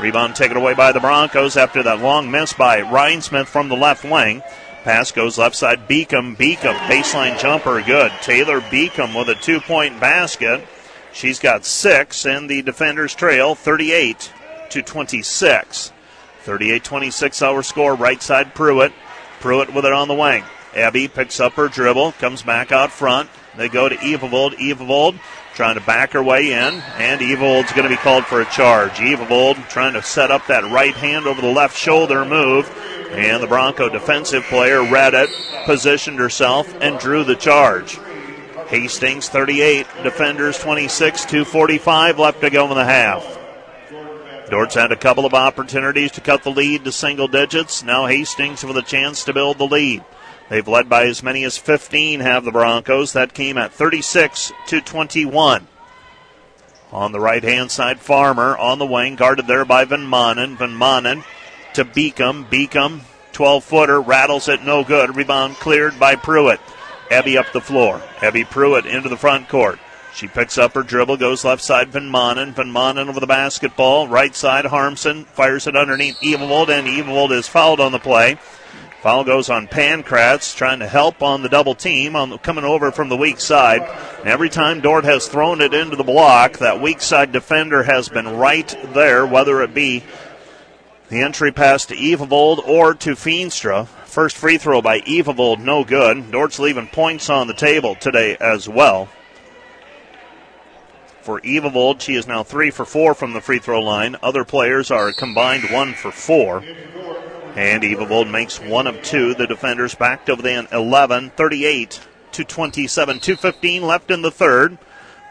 Rebound taken away by the Broncos after that long miss by Rhinesmith from the left wing. Pass goes left side. Beacom. Beacom. Baseline jumper. Good. Taylor Beacom with a two point basket. She's got six, and the defenders trail 38 to 26. 38 26 our score. Right side Pruitt. Pruitt with it on the wing. Abby picks up her dribble, comes back out front. They go to Evavold. Evavold trying to back her way in, and Evavold's going to be called for a charge. Evavold trying to set up that right hand over the left shoulder move, and the Bronco defensive player read it, positioned herself, and drew the charge. Hastings 38, defenders 26, 245 left to go in the half. Dordt's had a couple of opportunities to cut the lead to single digits. Now Hastings with a chance to build the lead. They've led by as many as 15, have the Broncos. That came at 36 to 21. On the right hand side, Farmer on the wing, guarded there by Van Manen. Van Manen to Beacom. Beacom, 12 footer, rattles it, no good. Rebound cleared by Pruitt. Abby up the floor. Abby Pruitt into the front court. She picks up her dribble, goes left side, Van Manen. Van Manen over the basketball. Right side, Harmson fires it underneath Evavold, and Evavold is fouled on the play. Foul goes on Pankratz, trying to help on the double team, on coming over from the weak side. And every time Dordt has thrown it into the block, that weak side defender has been right there, whether it be the entry pass to Evavold or to Feenstra. First free throw by Evavold, no good. Dordt's leaving points on the table today as well for Evavold. She is now three for four from the free throw line. Other players are combined one for four. And Evavold makes one of two. The defenders back to within 11, 38 to 27. 2.15 left in the third.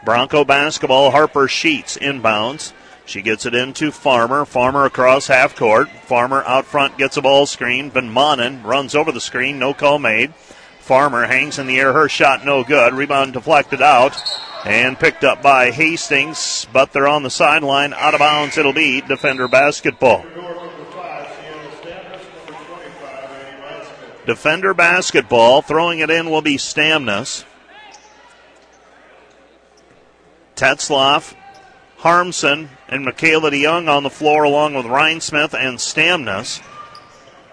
Bronco basketball. Harper Sheets inbounds. She gets it into Farmer. Farmer across half court. Farmer out front gets a ball screen. Van Manen runs over the screen. No call made. Farmer hangs in the air. Her shot no good. Rebound deflected out and picked up by Hastings, but they're on the sideline. Out of bounds it'll be defender basketball. Defender basketball. Throwing it in will be Stamnus. Tetzloff, Harmson, and Michaela DeYoung on the floor along with Rhinesmith and Stamnus.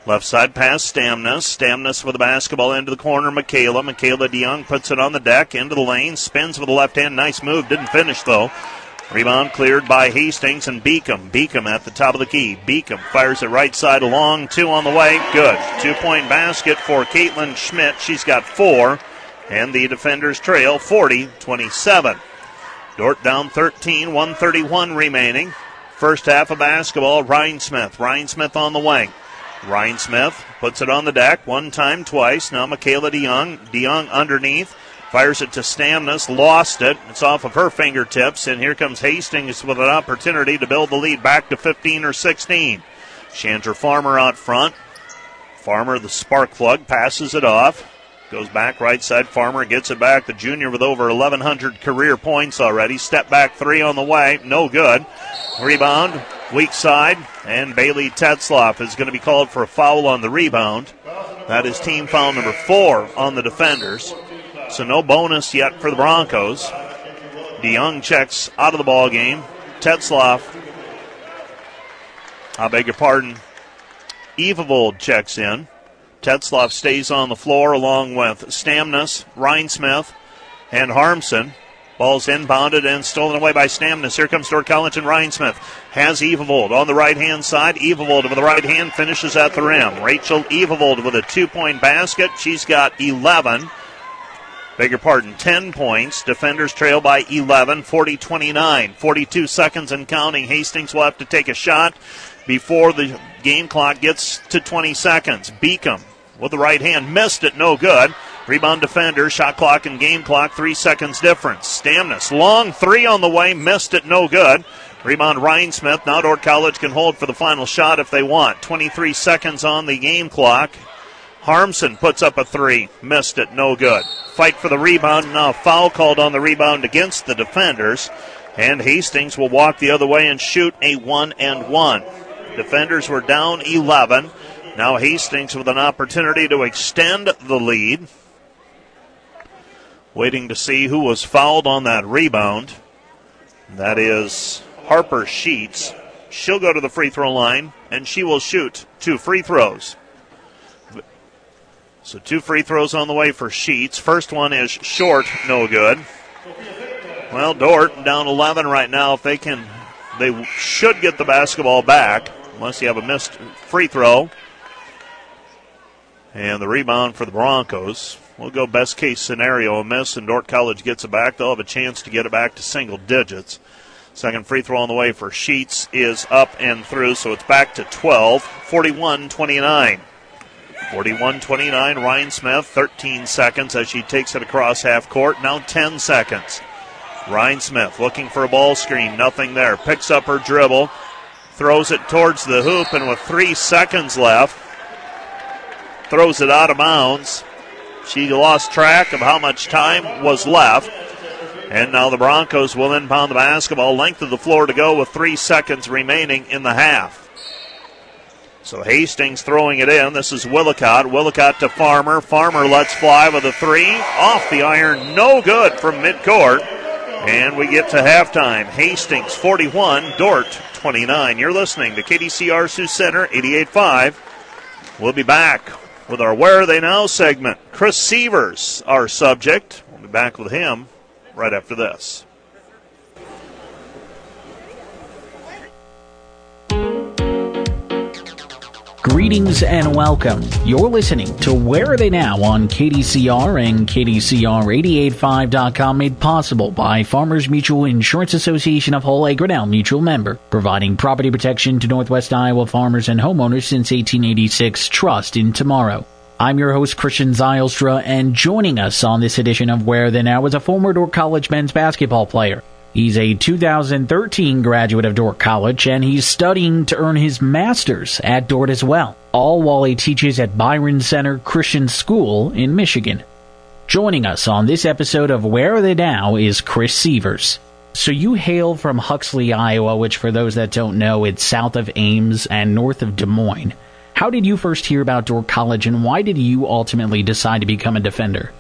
Left side pass, Stamnus. Stamnus with the basketball into the corner. Michaela. Michaela DeYoung puts it on the deck, into the lane, spins with the left hand. Nice move. Didn't finish though. Rebound cleared by Hastings and Beacom. Beacom at the top of the key. Beacom fires it right side along. Two on the way. Good. Two point basket for Caitlin Schmidt. She's got four. And the defenders trail 40 27. Dordt down 13, 131 remaining. First half of basketball, Rhinesmith. Ryan Smith on the wing. Rhinesmith puts it on the deck one time, twice. Now Michaela DeYoung. DeYoung underneath. Fires it to Stamnus. Lost it. It's off of her fingertips. And here comes Hastings with an opportunity to build the lead back to 15 or 16. Chandra Farmer out front. Farmer, the spark plug, passes it off. Goes back right side. Farmer gets it back. The junior with over 1,100 career points already. Step back three on the way. No good. Rebound. Weak side. And Bailey Tetzloff is going to be called for a foul on the rebound. That is team foul number four on the defenders. So no bonus yet for the Broncos. DeYoung checks out of the ball game. Tetzloff, I beg your pardon, Evavold checks in. Tetzloff stays on the floor along with Stamnus, Rhinesmith, and Harmson. Ball's inbounded and stolen away by Stamnus. Here comes Dordt College and Rhinesmith. Has Evavold on the right hand side. Evavold with the right hand finishes at the rim. Rachel Evavold with a two point basket. She's got 11. Beg your pardon, 10 points. Defenders trail by 11, 40 29. 42 seconds and counting. Hastings will have to take a shot before the game clock gets to 20 seconds. Beacom with the right hand missed it, no good. Rebound defender, shot clock and game clock, three seconds difference. Stamnus, long three on the way, missed it, no good. Rebound Rhinesmith. Now Dordt College can hold for the final shot if they want. 23 seconds on the game clock. Harmson puts up a three, missed it, no good. Fight for the rebound. Now foul called on the rebound against the defenders. And Hastings will walk the other way and shoot a one and one. Defenders were down 11. Now Hastings with an opportunity to extend the lead waiting to see who was fouled on that rebound. That is Harper Sheets. She'll go to the free throw line and she will shoot two free throws. So two free throws on the way for Sheets. First one is short, no good. Well, Dordt down 11 right now. If they can, they should get the basketball back unless you have a missed free throw. And the rebound for the Broncos. We'll go best case scenario a miss, and Dordt College gets it back. They'll have a chance to get it back to single digits. Second free throw on the way for Sheets is up and through, so it's back to 12, 41 29. 41 29, Rhinesmith, 13 seconds as she takes it across half court. Now 10 seconds. Rhinesmith looking for a ball screen, nothing there. Picks up her dribble, throws it towards the hoop, and with three seconds left, throws it out of bounds. She lost track of how much time was left. And now the Broncos will inbound the basketball. Length of the floor to go with three seconds remaining in the half. So Hastings throwing it in. This is Willicott. Willicott to Farmer. Farmer lets fly with a three. Off the iron. No good from midcourt. And we get to halftime. Hastings 41, Dordt 29. You're listening to KDCR Sioux Center 88.5. We'll be back with our Where Are They Now segment. Chris Sievers, our subject. We'll be back with him right after this. Greetings and welcome. You're listening to Where Are They Now on KDCR and KDCR885.com, made possible by Farmers Mutual Insurance Association of Hull, a Grinnell Mutual member, providing property protection to Northwest Iowa farmers and homeowners since 1886. Trust in tomorrow. I'm your host, Christian Zylstra, and joining us on this edition of Where Are They Now is a former Dordt College men's basketball player. He's a 2013 graduate of Dordt College, and he's studying to earn his master's at Dordt as well, all while he teaches at Byron Center Christian School in Michigan. Joining us on this episode of Where Are They Now is Chris Sievers. So you hail from Huxley, Iowa, which for those that don't know, it's south of Ames and north of Des Moines. How did you first hear about Dordt College, and why did you ultimately decide to become a defender?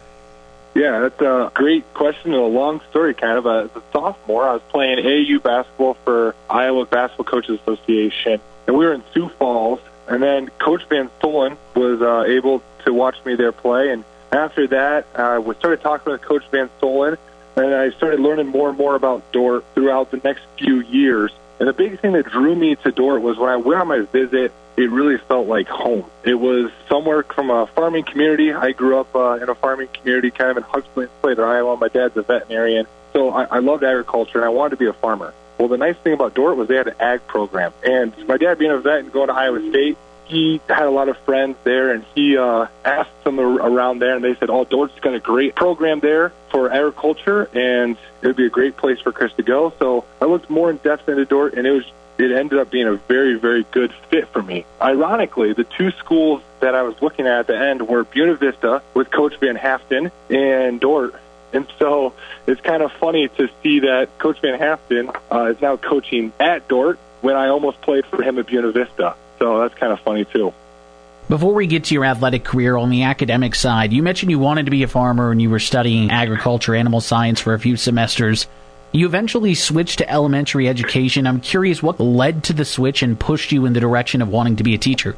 Yeah, that's a great question and a long story, kind of. As a sophomore, I was playing AAU basketball for Iowa Basketball Coaches Association, and we were in Sioux Falls. And then Coach Van Stollen was uh, able to watch me there play, and after that, uh, we started talking with Coach Van Stollen, and I started learning more and more about Dordt throughout the next few years. And the big thing that drew me to Dordt was when I went on my visit, it really felt like home. It was somewhere from a farming community. I grew up uh, in a farming community, kind of in Huxley, Slater, Iowa. My dad's a veterinarian, so I, I loved agriculture and I wanted to be a farmer. Well, the nice thing about Dordt was they had an ag program, and my dad being a vet and going to Iowa State, he had a lot of friends there, and he uh, asked them around there, and they said, "Oh, Dordt's got a great program there for agriculture, and it would be a great place for Chris to go." So I looked more in depth into Dordt, and it was it ended up being a very, very good fit for me. Ironically, the two schools that I was looking at at the end were Buena Vista with Coach Van Haften and Dordt. And so it's kind of funny to see that Coach Van Haften uh, is now coaching at Dordt when I almost played for him at Buena Vista. So that's kind of funny, too. Before we get to your athletic career on the academic side, you mentioned you wanted to be a farmer and you were studying agriculture, animal science for a few semesters. You eventually switched to elementary education. I'm curious what led to the switch and pushed you in the direction of wanting to be a teacher.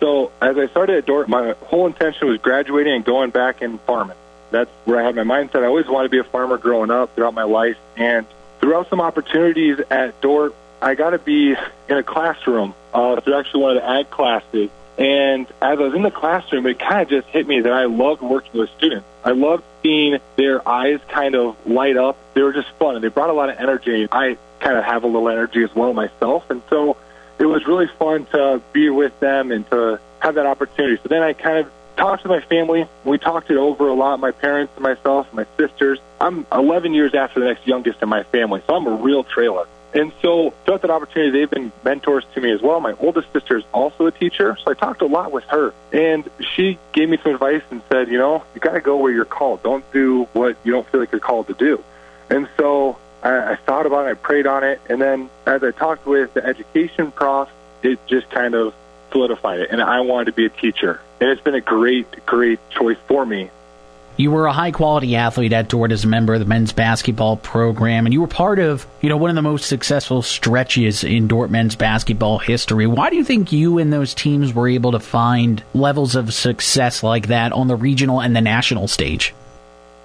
so as I started at Dordt, my whole intention was graduating and going back and farming. That's where I had my mindset. I always wanted to be a farmer growing up throughout my life. And throughout some opportunities at Dordt, I got to be in a classroom uh, through actually one of the ag classes. And as I was in the classroom, it kind of just hit me that I loved working with students. I loved seeing their eyes kind of light up. They were just fun, and they brought a lot of energy. I kind of have a little energy as well myself, and so it was really fun to be with them and to have that opportunity. So then I kind of talked to my family. We talked it over a lot, my parents and myself, my sisters. I'm 11 years after the next youngest in my family, so I'm a real trailer. And so throughout that opportunity, they've been mentors to me as well. My oldest sister is also a teacher, so I talked a lot with her. And she gave me some advice and said, you know, you got to go where you're called. Don't do what you don't feel like you're called to do. And so I, I thought about it, I prayed on it, and then as I talked with the education prof, it just kind of solidified it. And I wanted to be a teacher. And it's been a great, great choice for me you were a high quality athlete at Dordt as a member of the men's basketball program, and you were part of, you know, one of the most successful stretches in Dordt men's basketball history. Why do you think you and those teams were able to find levels of success like that on the regional and the national stage?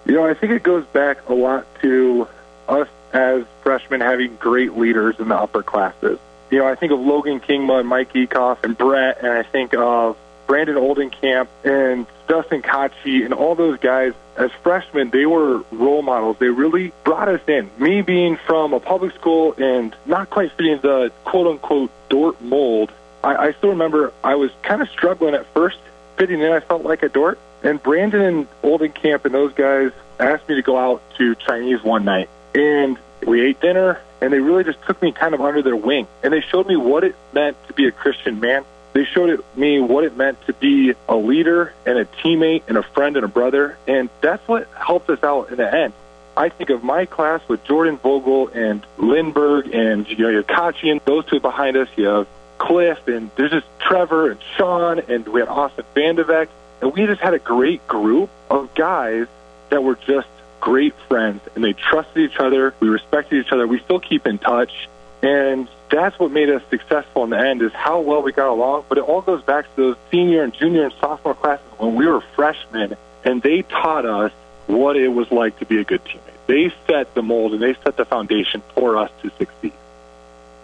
You know, I think it goes back a lot to us as freshmen having great leaders in the upper classes. You know, I think of Logan Kingma and Mike Ecoff and Brett, and I think of Brandon Oldenkamp and Dustin Kachi and all those guys, as freshmen, they were role models. They really brought us in. Me being from a public school and not quite fitting the quote unquote Dordt mold, I, I still remember I was kind of struggling at first fitting in. I felt like a Dordt. And Brandon and Oldenkamp and those guys asked me to go out to Chinese one night. And we ate dinner, and they really just took me kind of under their wing. And they showed me what it meant to be a Christian man they showed me what it meant to be a leader and a teammate and a friend and a brother, and that's what helped us out in the end. I think of my class with Jordan Vogel and Lindbergh and you know Kachi and those two behind us. You have Cliff and there's just Trevor and Sean and we had Austin Vandevek and we just had a great group of guys that were just great friends and they trusted each other. We respected each other. We still keep in touch and that's what made us successful in the end is how well we got along. But it all goes back to those senior and junior and sophomore classes when we were freshmen, and they taught us what it was like to be a good teammate. They set the mold and they set the foundation for us to succeed.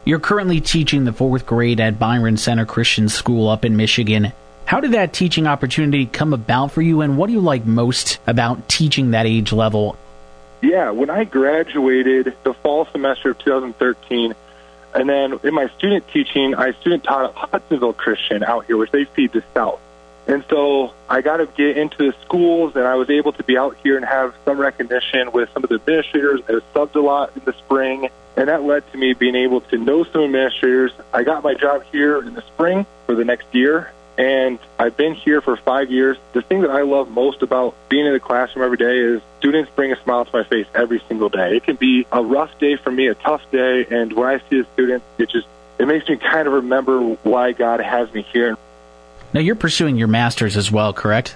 You're currently teaching the fourth grade at Byron Center Christian School up in Michigan. How did that teaching opportunity come about for you, and what do you like most about teaching that age level? Yeah, when I graduated the fall semester of 2013, and then in my student teaching, I student taught at Hudsonville Christian out here, which they feed the South. And so I got to get into the schools, and I was able to be out here and have some recognition with some of the administrators. I subbed a lot in the spring, and that led to me being able to know some administrators. I got my job here in the spring for the next year, and I've been here for five years. The thing that I love most about being in the classroom every day is students bring a smile to my face every single day. It can be a rough day for me, a tough day, and when I see a student, it just it makes me kind of remember why God has me here. Now you're pursuing your master's as well, correct?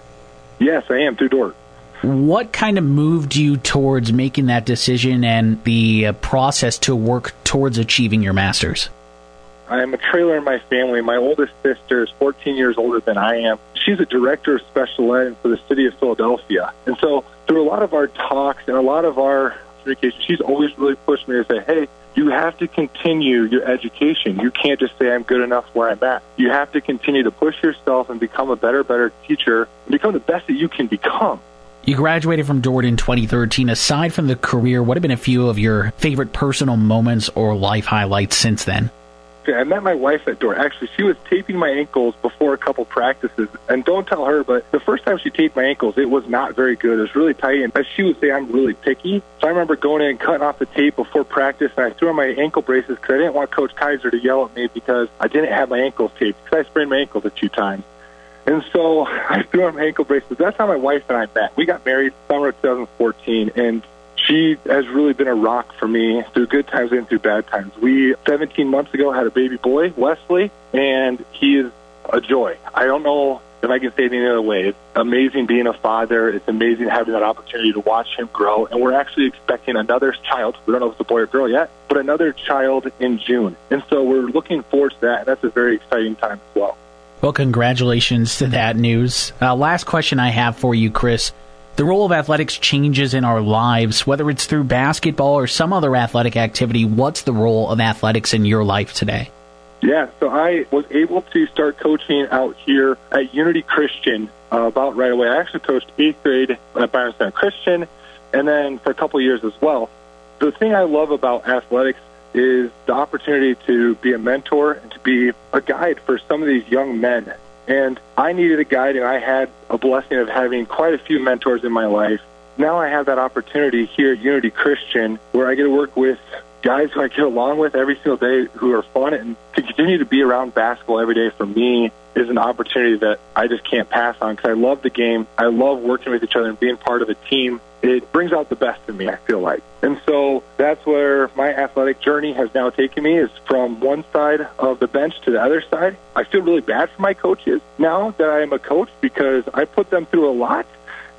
Yes, I am through Dordt. What kind of moved you towards making that decision and the uh, process to work towards achieving your master's? I am a trailer in my family. My oldest sister is 14 years older than I am. She's a director of special ed for the city of Philadelphia. And so through a lot of our talks and a lot of our communication, she's always really pushed me to say, hey, you have to continue your education. You can't just say, I'm good enough where I'm at. You have to continue to push yourself and become a better, better teacher and become the best that you can become. You graduated from Dordt in 2013. Aside from the career, what have been a few of your favorite personal moments or life highlights since then? I met my wife at Dordt. Actually, she was taping my ankles before a couple practices. And don't tell her, but the first time she taped my ankles, it was not very good. It was really tight. And as she would say, I'm really picky. So I remember going in and cutting off the tape before practice, and I threw on my ankle braces because I didn't want Coach Kaiser to yell at me because I didn't have my ankles taped because I sprained my ankles a few times. And so [LAUGHS] I threw on my ankle braces. That's how my wife and I met. We got married summer of 2014, and she has really been a rock for me through good times and through bad times. We 17 months ago had a baby boy, Wesley, and he is a joy. I don't know if I can say it any other way. It's amazing being a father. It's amazing having that opportunity to watch him grow. And we're actually expecting another child. We don't know if it's a boy or girl yet, but another child in June. And so we're looking forward to that. And that's a very exciting time as well. Well, congratulations to that news. Uh, last question I have for you, Chris. The role of athletics changes in our lives, whether it's through basketball or some other athletic activity. What's the role of athletics in your life today? Yeah, so I was able to start coaching out here at Unity Christian uh, about right away. I actually coached eighth grade at Byron Center Christian, and then for a couple of years as well. The thing I love about athletics is the opportunity to be a mentor and to be a guide for some of these young men and I needed a guide, and I had a blessing of having quite a few mentors in my life. Now I have that opportunity here at Unity Christian where I get to work with guys who I get along with every single day who are fun and to continue to be around basketball every day for me is an opportunity that I just can't pass on because I love the game. I love working with each other and being part of a team. It brings out the best in me, I feel like. And so that's where my athletic journey has now taken me is from one side of the bench to the other side. I feel really bad for my coaches now that I am a coach because I put them through a lot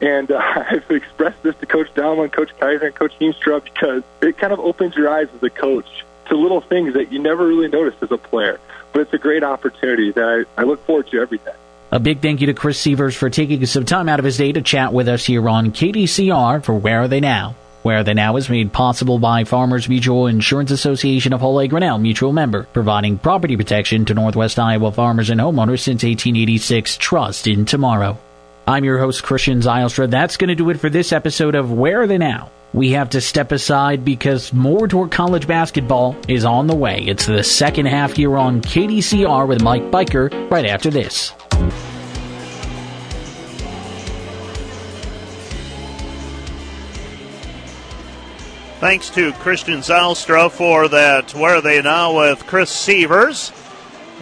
and uh, [LAUGHS] I've expressed this to Coach Dalman, Coach Kaiser, and Coach Heemstra because it kind of opens your eyes as a coach to little things that you never really noticed as a player. But it's a great opportunity that I, I look forward to every day. A big thank you to Chris Sievers for taking some time out of his day to chat with us here on KDCR for Where Are They Now? Where They Now is made possible by Farmers Mutual Insurance Association of Holy Grinnell Mutual Member, providing property protection to Northwest Iowa farmers and homeowners since 1886. Trust in tomorrow. I'm your host, Christian Zylstra. That's going to do it for this episode of Where Are They Now? We have to step aside because more Dordt College basketball is on the way. It's the second half here on KDCR with Mike Biker right after this. Thanks to Christian Zylstra for that Where Are They Now with Chris Sievers.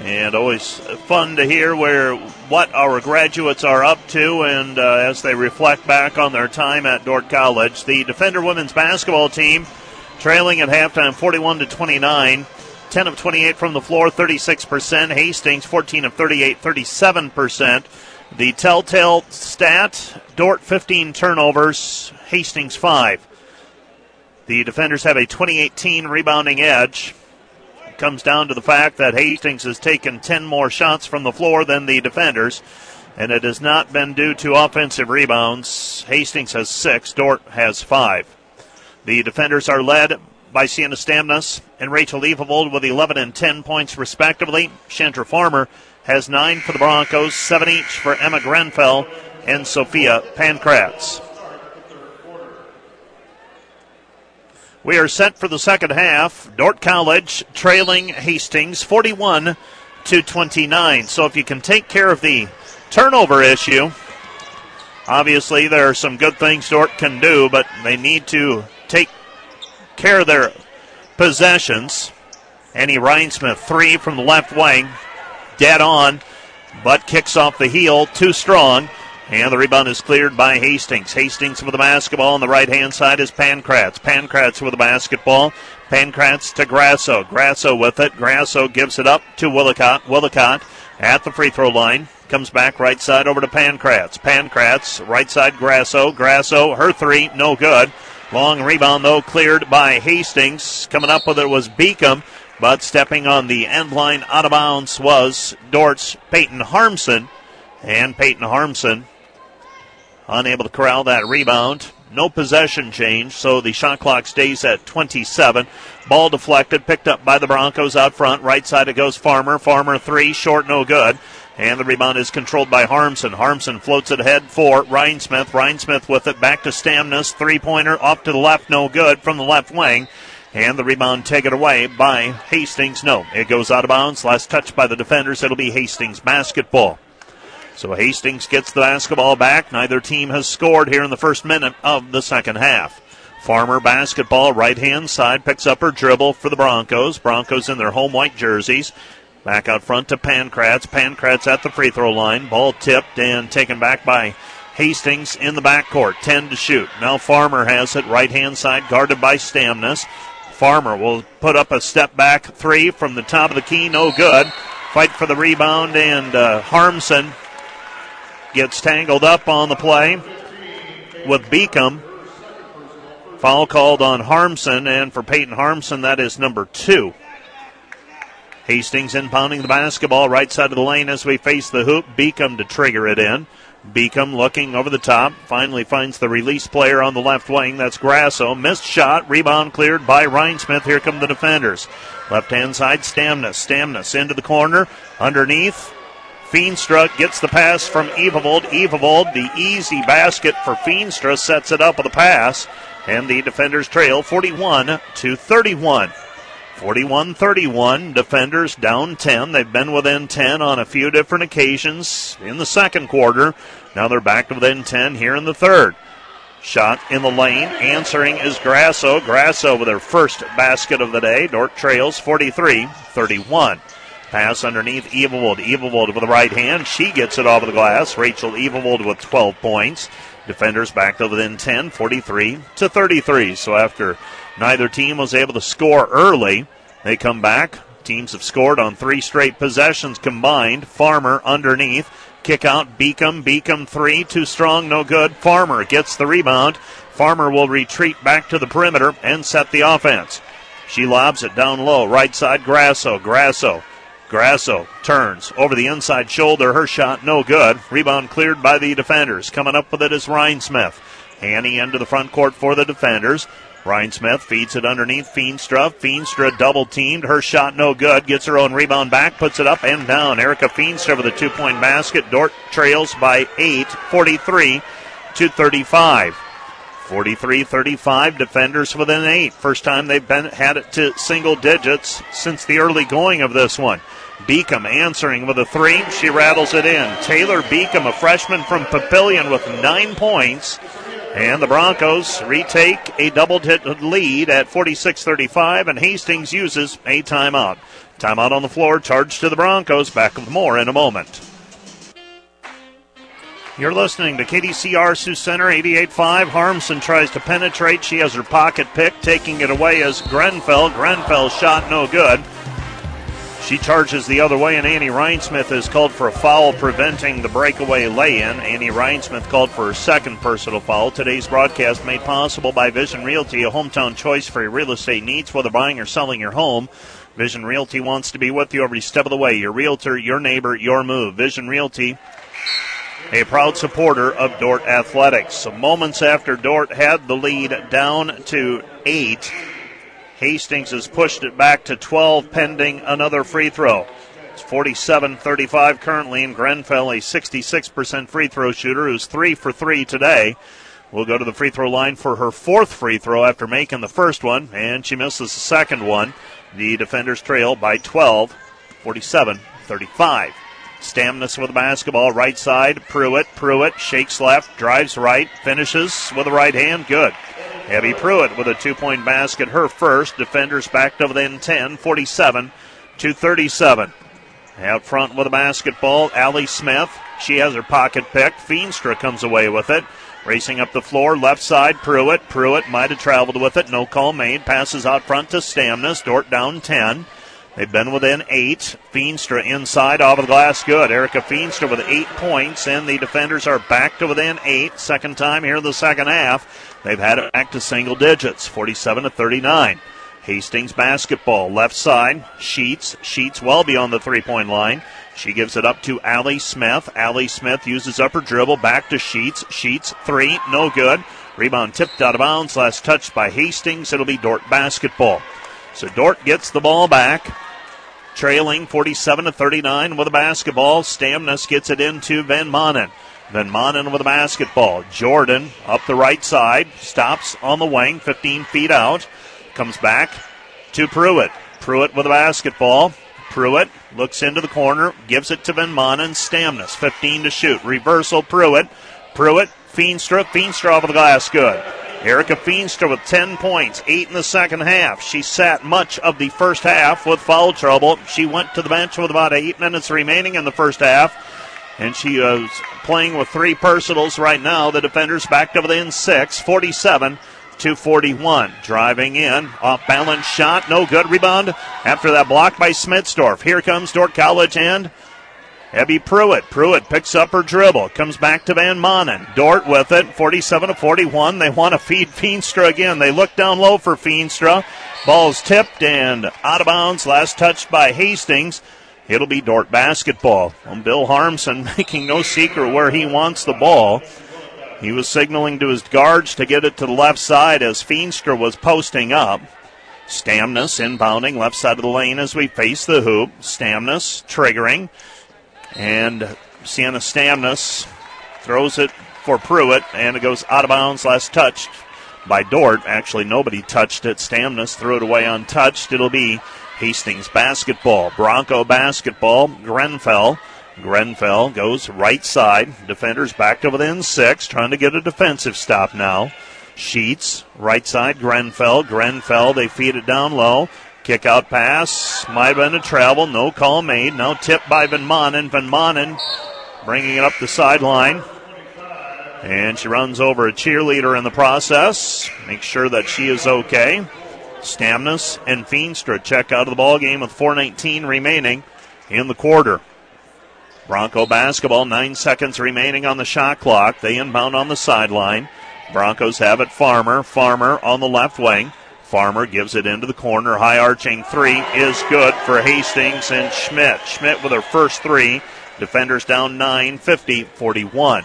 And always fun to hear where what our graduates are up to, and uh, as they reflect back on their time at Dordt College, the Defender women's basketball team trailing at halftime, 41 to 29. 10 of 28 from the floor, 36%. Hastings, 14 of 38, 37%. The telltale stat Dordt 15 turnovers, Hastings 5. The defenders have a 2018 rebounding edge comes down to the fact that Hastings has taken 10 more shots from the floor than the defenders, and it has not been due to offensive rebounds. Hastings has six, Dordt has five. The defenders are led by Sienna Stamnus and Rachel Evavold with 11 and 10 points respectively. Chandra Farmer has nine for the Broncos, seven each for Emma Grenfell and Sophia Pankratz. We are set for the second half. Dordt College trailing Hastings 41 to 29. So if you can take care of the turnover issue, obviously there are some good things Dordt can do, but they need to take care of their possessions. Annie Rhinesmith, three from the left wing, dead on, but kicks off the heel, too strong. And the rebound is cleared by Hastings. Hastings with the basketball on the right hand side is Pankratz. Pankratz with the basketball. Pankratz to Grasso. Grasso with it. Grasso gives it up to Willicott. Willicott at the free throw line. Comes back right side over to Pankratz. Pankratz, right side Grasso. Grasso, her three, no good. Long rebound though, cleared by Hastings. Coming up with it was Beacom, but stepping on the end line out of bounds was Dordt's Peyton Harmson. And Peyton Harmson unable to corral that rebound. No possession change, so the shot clock stays at 27. Ball deflected, picked up by the Broncos out front. Right side it goes Farmer. Farmer three, short, no good. And the rebound is controlled by Harmson. Harmson floats it ahead for Rhinesmith. Rhinesmith with it back to Stamnus. Three pointer off to the left, no good from the left wing. And the rebound taken away by Hastings. No, it goes out of bounds. Last touch by the defenders. It'll be Hastings basketball. So Hastings gets the basketball back. Neither team has scored here in the first minute of the second half. Farmer basketball, right hand side, picks up her dribble for the Broncos. Broncos in their home white jerseys. Back out front to Pankratz. Pankratz at the free throw line. Ball tipped and taken back by Hastings in the backcourt. 10 to shoot. Now Farmer has it, right hand side, guarded by Stamnus. Farmer will put up a step back three from the top of the key, no good. Fight for the rebound, and uh, Harmson gets tangled up on the play with Beacom. Foul called on Harmson, and for Peyton Harmson, that is number two. Hastings inbounding the basketball right side of the lane as we face the hoop. Beacom to trigger it in. Beacom looking over the top. Finally finds the release player on the left wing. That's Grasso. Missed shot. Rebound cleared by Rhinesmith. Here come the defenders. Left hand side, Stamnus. Stamnus into the corner. Underneath. Feenstra gets the pass from Evavold. Evavold, the easy basket for Feenstra, sets it up with a pass. And the defenders trail 41 to 31. 41 31. Defenders down 10. They've been within 10 on a few different occasions in the second quarter. Now they're back to within 10 here in the third. Shot in the lane. Answering is Grasso. Grasso with her first basket of the day. Dordt trails 43 31. Pass underneath Evavold. Evavold with the right hand. She gets it off of the glass. Rachel Evavold with 12 points. Defenders back to within 10, 43 to 33. So after Neither team was able to score early. They come back. Teams have scored on three straight possessions combined. Farmer underneath. Kick out Beacom. Beacom three. Too strong. No good. Farmer gets the rebound. Farmer will retreat back to the perimeter and set the offense. She lobs it down low. Right side Grasso. Grasso. Grasso turns over the inside shoulder. Her shot no good. Rebound cleared by the defenders. Coming up with it is Rhinesmith. Annie into the front court for the defenders. Rhinesmith feeds it underneath Feenstra. Feenstra double teamed. Her shot no good. Gets her own rebound back. Puts it up and down. Erica Feenstra with a two point basket. Dordt trails by 8, 43 to 35. 43 35. Defenders within 8. First time they've been had it to single digits since the early going of this one. Beacom answering with a three. She rattles it in. Taylor Beacom, a freshman from Papillion, with nine points. And the Broncos retake a double hit lead at 46 35, and Hastings uses a timeout. Timeout on the floor, charged to the Broncos. Back with more in a moment. You're listening to KDCR Sioux Center 88.5. Harmson tries to penetrate. She has her pocket pick. Taking it away as Grenfell. Grenfell shot no good. She charges the other way, and Annie Rhinesmith is called for a foul preventing the breakaway lay in. Annie Rhinesmith called for her second personal foul. Today's broadcast made possible by Vision Realty, a hometown choice for your real estate needs, whether buying or selling your home. Vision Realty wants to be with you every step of the way. Your realtor, your neighbor, your move. Vision Realty, a proud supporter of Dordt Athletics. Moments after Dordt had the lead down to eight, Hastings has pushed it back to 12 pending another free throw. It's 47 35 currently, and Grenfell, a 66% free throw shooter, who's three for three today. Will go to the free throw line for her fourth free throw after making the first one, and she misses the second one. The defenders trail by 12, 47 35. Stamnus with the basketball, right side. Pruitt, Pruitt shakes left, drives right, finishes with the right hand. Good. Abby Pruitt with a two point basket, her first. Defenders backed up within 10, 47 to 37. Out front with a basketball, Allie Smith. She has her pocket picked. Feenstra comes away with it. Racing up the floor, left side, Pruitt. Pruitt might have traveled with it. No call made. Passes out front to Stamnus. Dordt down 10. They've been within eight. Feenstra inside, off of the glass, good. Erica Feenstra with eight points, and the defenders are back to within eight. Second time here in the second half. They've had it back to single digits, 47 to 39. Hastings basketball, left side, Sheets. Sheets well beyond the three point line. She gives it up to Allie Smith. Allie Smith uses upper dribble, back to Sheets. Sheets, three, no good. Rebound tipped out of bounds, last touched by Hastings. It'll be Dordt basketball. So Dordt gets the ball back, trailing 47 to 39 with a basketball. Stamnus gets it into Van Manen. Van Manen with the basketball. Jordan up the right side, stops on the wing, 15 feet out, comes back to Pruitt. Pruitt with the basketball. Pruitt looks into the corner, gives it to Van Manen. Stamnus, 15 to shoot. Reversal, Pruitt. Pruitt, Feenstra. Feenstra of the glass, good. Erica Feenstra with 10 points, 8 in the second half. She sat much of the first half with foul trouble. She went to the bench with about 8 minutes remaining in the first half and she uh, is playing with three personals right now. The defenders back to within six, 47 to 41. Driving in, off balance shot, no good. Rebound after that block by Smitsdorf. Here comes Dordt College and Abby Pruitt. Pruitt picks up her dribble, comes back to Van Manen. Dordt with it, 47 to 41. They want to feed Feenstra again. They look down low for Feenstra. Ball's tipped and out of bounds. Last touched by Hastings. It'll be Dordt basketball. Well, Bill Harmson [LAUGHS] making no secret where he wants the ball. He was signaling to his guards to get it to the left side as Feenstra was posting up. Stamnus inbounding left side of the lane as we face the hoop. Stamnus triggering. And Sienna Stamnus throws it for Pruitt, and it goes out of bounds. Last touched by Dordt. Actually, nobody touched it. Stamnus threw it away untouched. It'll be Hastings basketball. Bronco basketball. Grenfell. Grenfell goes right side. Defenders back to within six, trying to get a defensive stop now. Sheets, right side, Grenfell. Grenfell, they feed it down low. Kick out pass. Might have been a travel. No call made. Now tipped by Van Manen. Van Manen bringing it up the sideline. And she runs over a cheerleader in the process. Make sure that she is okay. Stamnus and Feenstra check out of the ball game with 4:19 remaining in the quarter. Bronco basketball, nine seconds remaining on the shot clock. They inbound on the sideline. Broncos have it. Farmer, Farmer on the left wing. Farmer gives it into the corner. High arching three is good for Hastings and Schmidt. Schmidt with her first three. Defenders down 9, 50, 41.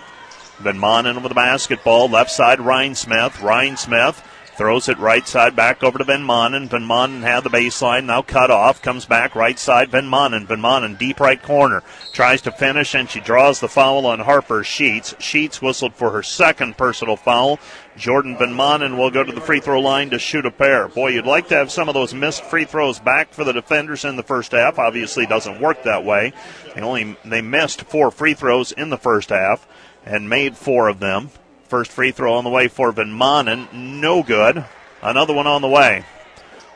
Van Manen with the basketball. Left side, Rhinesmith. Ryan Smith Throws it right side back over to Van Manen. Van Manen had the baseline, now cut off. Comes back right side, Van Manen. Van Manen, deep right corner. Tries to finish, and she draws the foul on Harper Sheets. Sheets whistled for her second personal foul. Jordan Van Manen will go to the free throw line to shoot a pair. Boy, you'd like to have some of those missed free throws back for the defenders in the first half. Obviously, doesn't work that way. They only they missed four free throws in the first half and made four of them. First free throw on the way for Van Manen. No good. Another one on the way.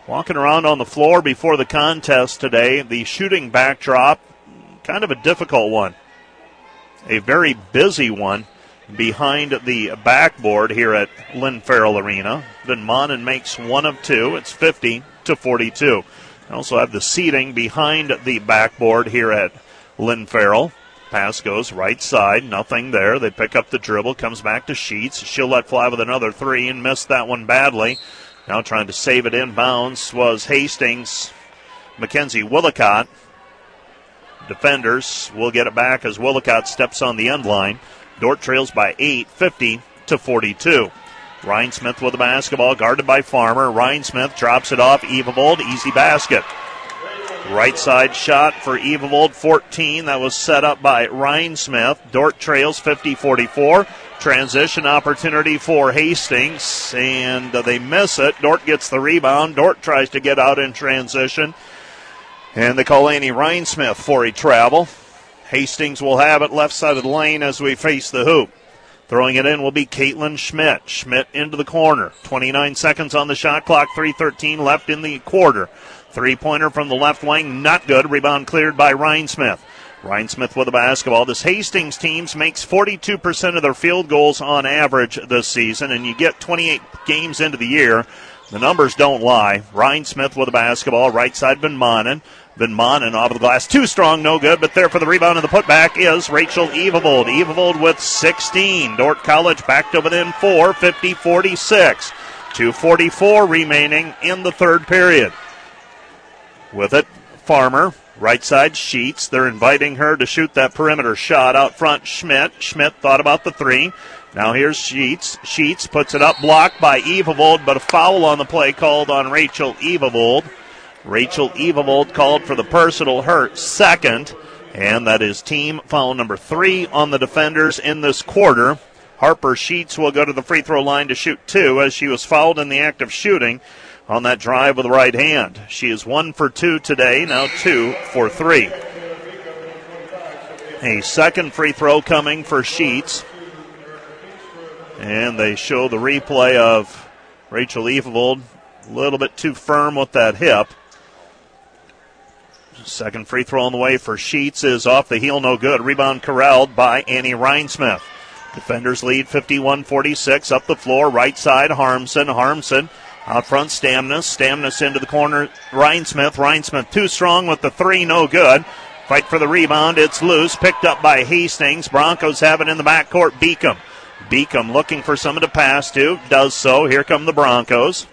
Walking around on the floor before the contest today, the shooting backdrop, kind of a difficult one. A very busy one behind the backboard here at Lynn Farrell Arena. Van Manen makes one of two. It's 50 to 42. I also have the seating behind the backboard here at Lynn Farrell. Pass goes right side, nothing there. They pick up the dribble, comes back to Sheets. She'll let fly with another three and missed that one badly. Now trying to save it inbounds was Hastings. Mackenzie Willicott. Defenders will get it back as Willicott steps on the end line. Dordt trails by 8, 50 to 42. Rhinesmith with the basketball, guarded by Farmer. Rhinesmith drops it off. Evavold, easy basket. Right side shot for Evavold 14. That was set up by Ryan Smith. Dordt trails 50 44. Transition opportunity for Hastings, and they miss it. Dordt gets the rebound. Dordt tries to get out in transition, and they call Annie Rhinesmith for a travel. Hastings will have it left side of the lane as we face the hoop. Throwing it in will be Caitlin Schmidt. Schmidt into the corner. 29 seconds on the shot clock. 3.13 left in the quarter. Three pointer from the left wing, not good. Rebound cleared by Rhinesmith. Ryan Smith with the basketball. This Hastings teams makes 42% of their field goals on average this season, and you get 28 games into the year. The numbers don't lie. Rhinesmith with the basketball. Right side, Van Manen. Van Manen off of the glass. Too strong, no good, but there for the rebound and the putback is Rachel Evavold. Evavold with 16. Dordt College back to within 4, 50 46. 2.44 remaining in the third period. With it, Farmer. Right side, Sheets. They're inviting her to shoot that perimeter shot out front. Schmidt. Schmidt thought about the three. Now here's Sheets. Sheets puts it up, blocked by Evavold, but a foul on the play called on Rachel Evavold. Rachel Evavold called for the personal hurt second, and that is team foul number three on the defenders in this quarter. Harper Sheets will go to the free throw line to shoot two as she was fouled in the act of shooting on that drive with the right hand. She is one for two today, now two for three. A second free throw coming for Sheets. And they show the replay of Rachel Evavold. A little bit too firm with that hip. Second free throw on the way for Sheets is off the heel, no good. Rebound corralled by Annie Rhinesmith. Defenders lead 51 46. Up the floor, right side, Harmson. Harmson out front, Stamnus. Stamnus into the corner. Rhinesmith. Ryan Smith too strong with the three, no good. Fight for the rebound. It's loose. Picked up by Hastings. Broncos have it in the backcourt. Beacom. Beacom looking for someone to pass to. Does so. Here come the Broncos.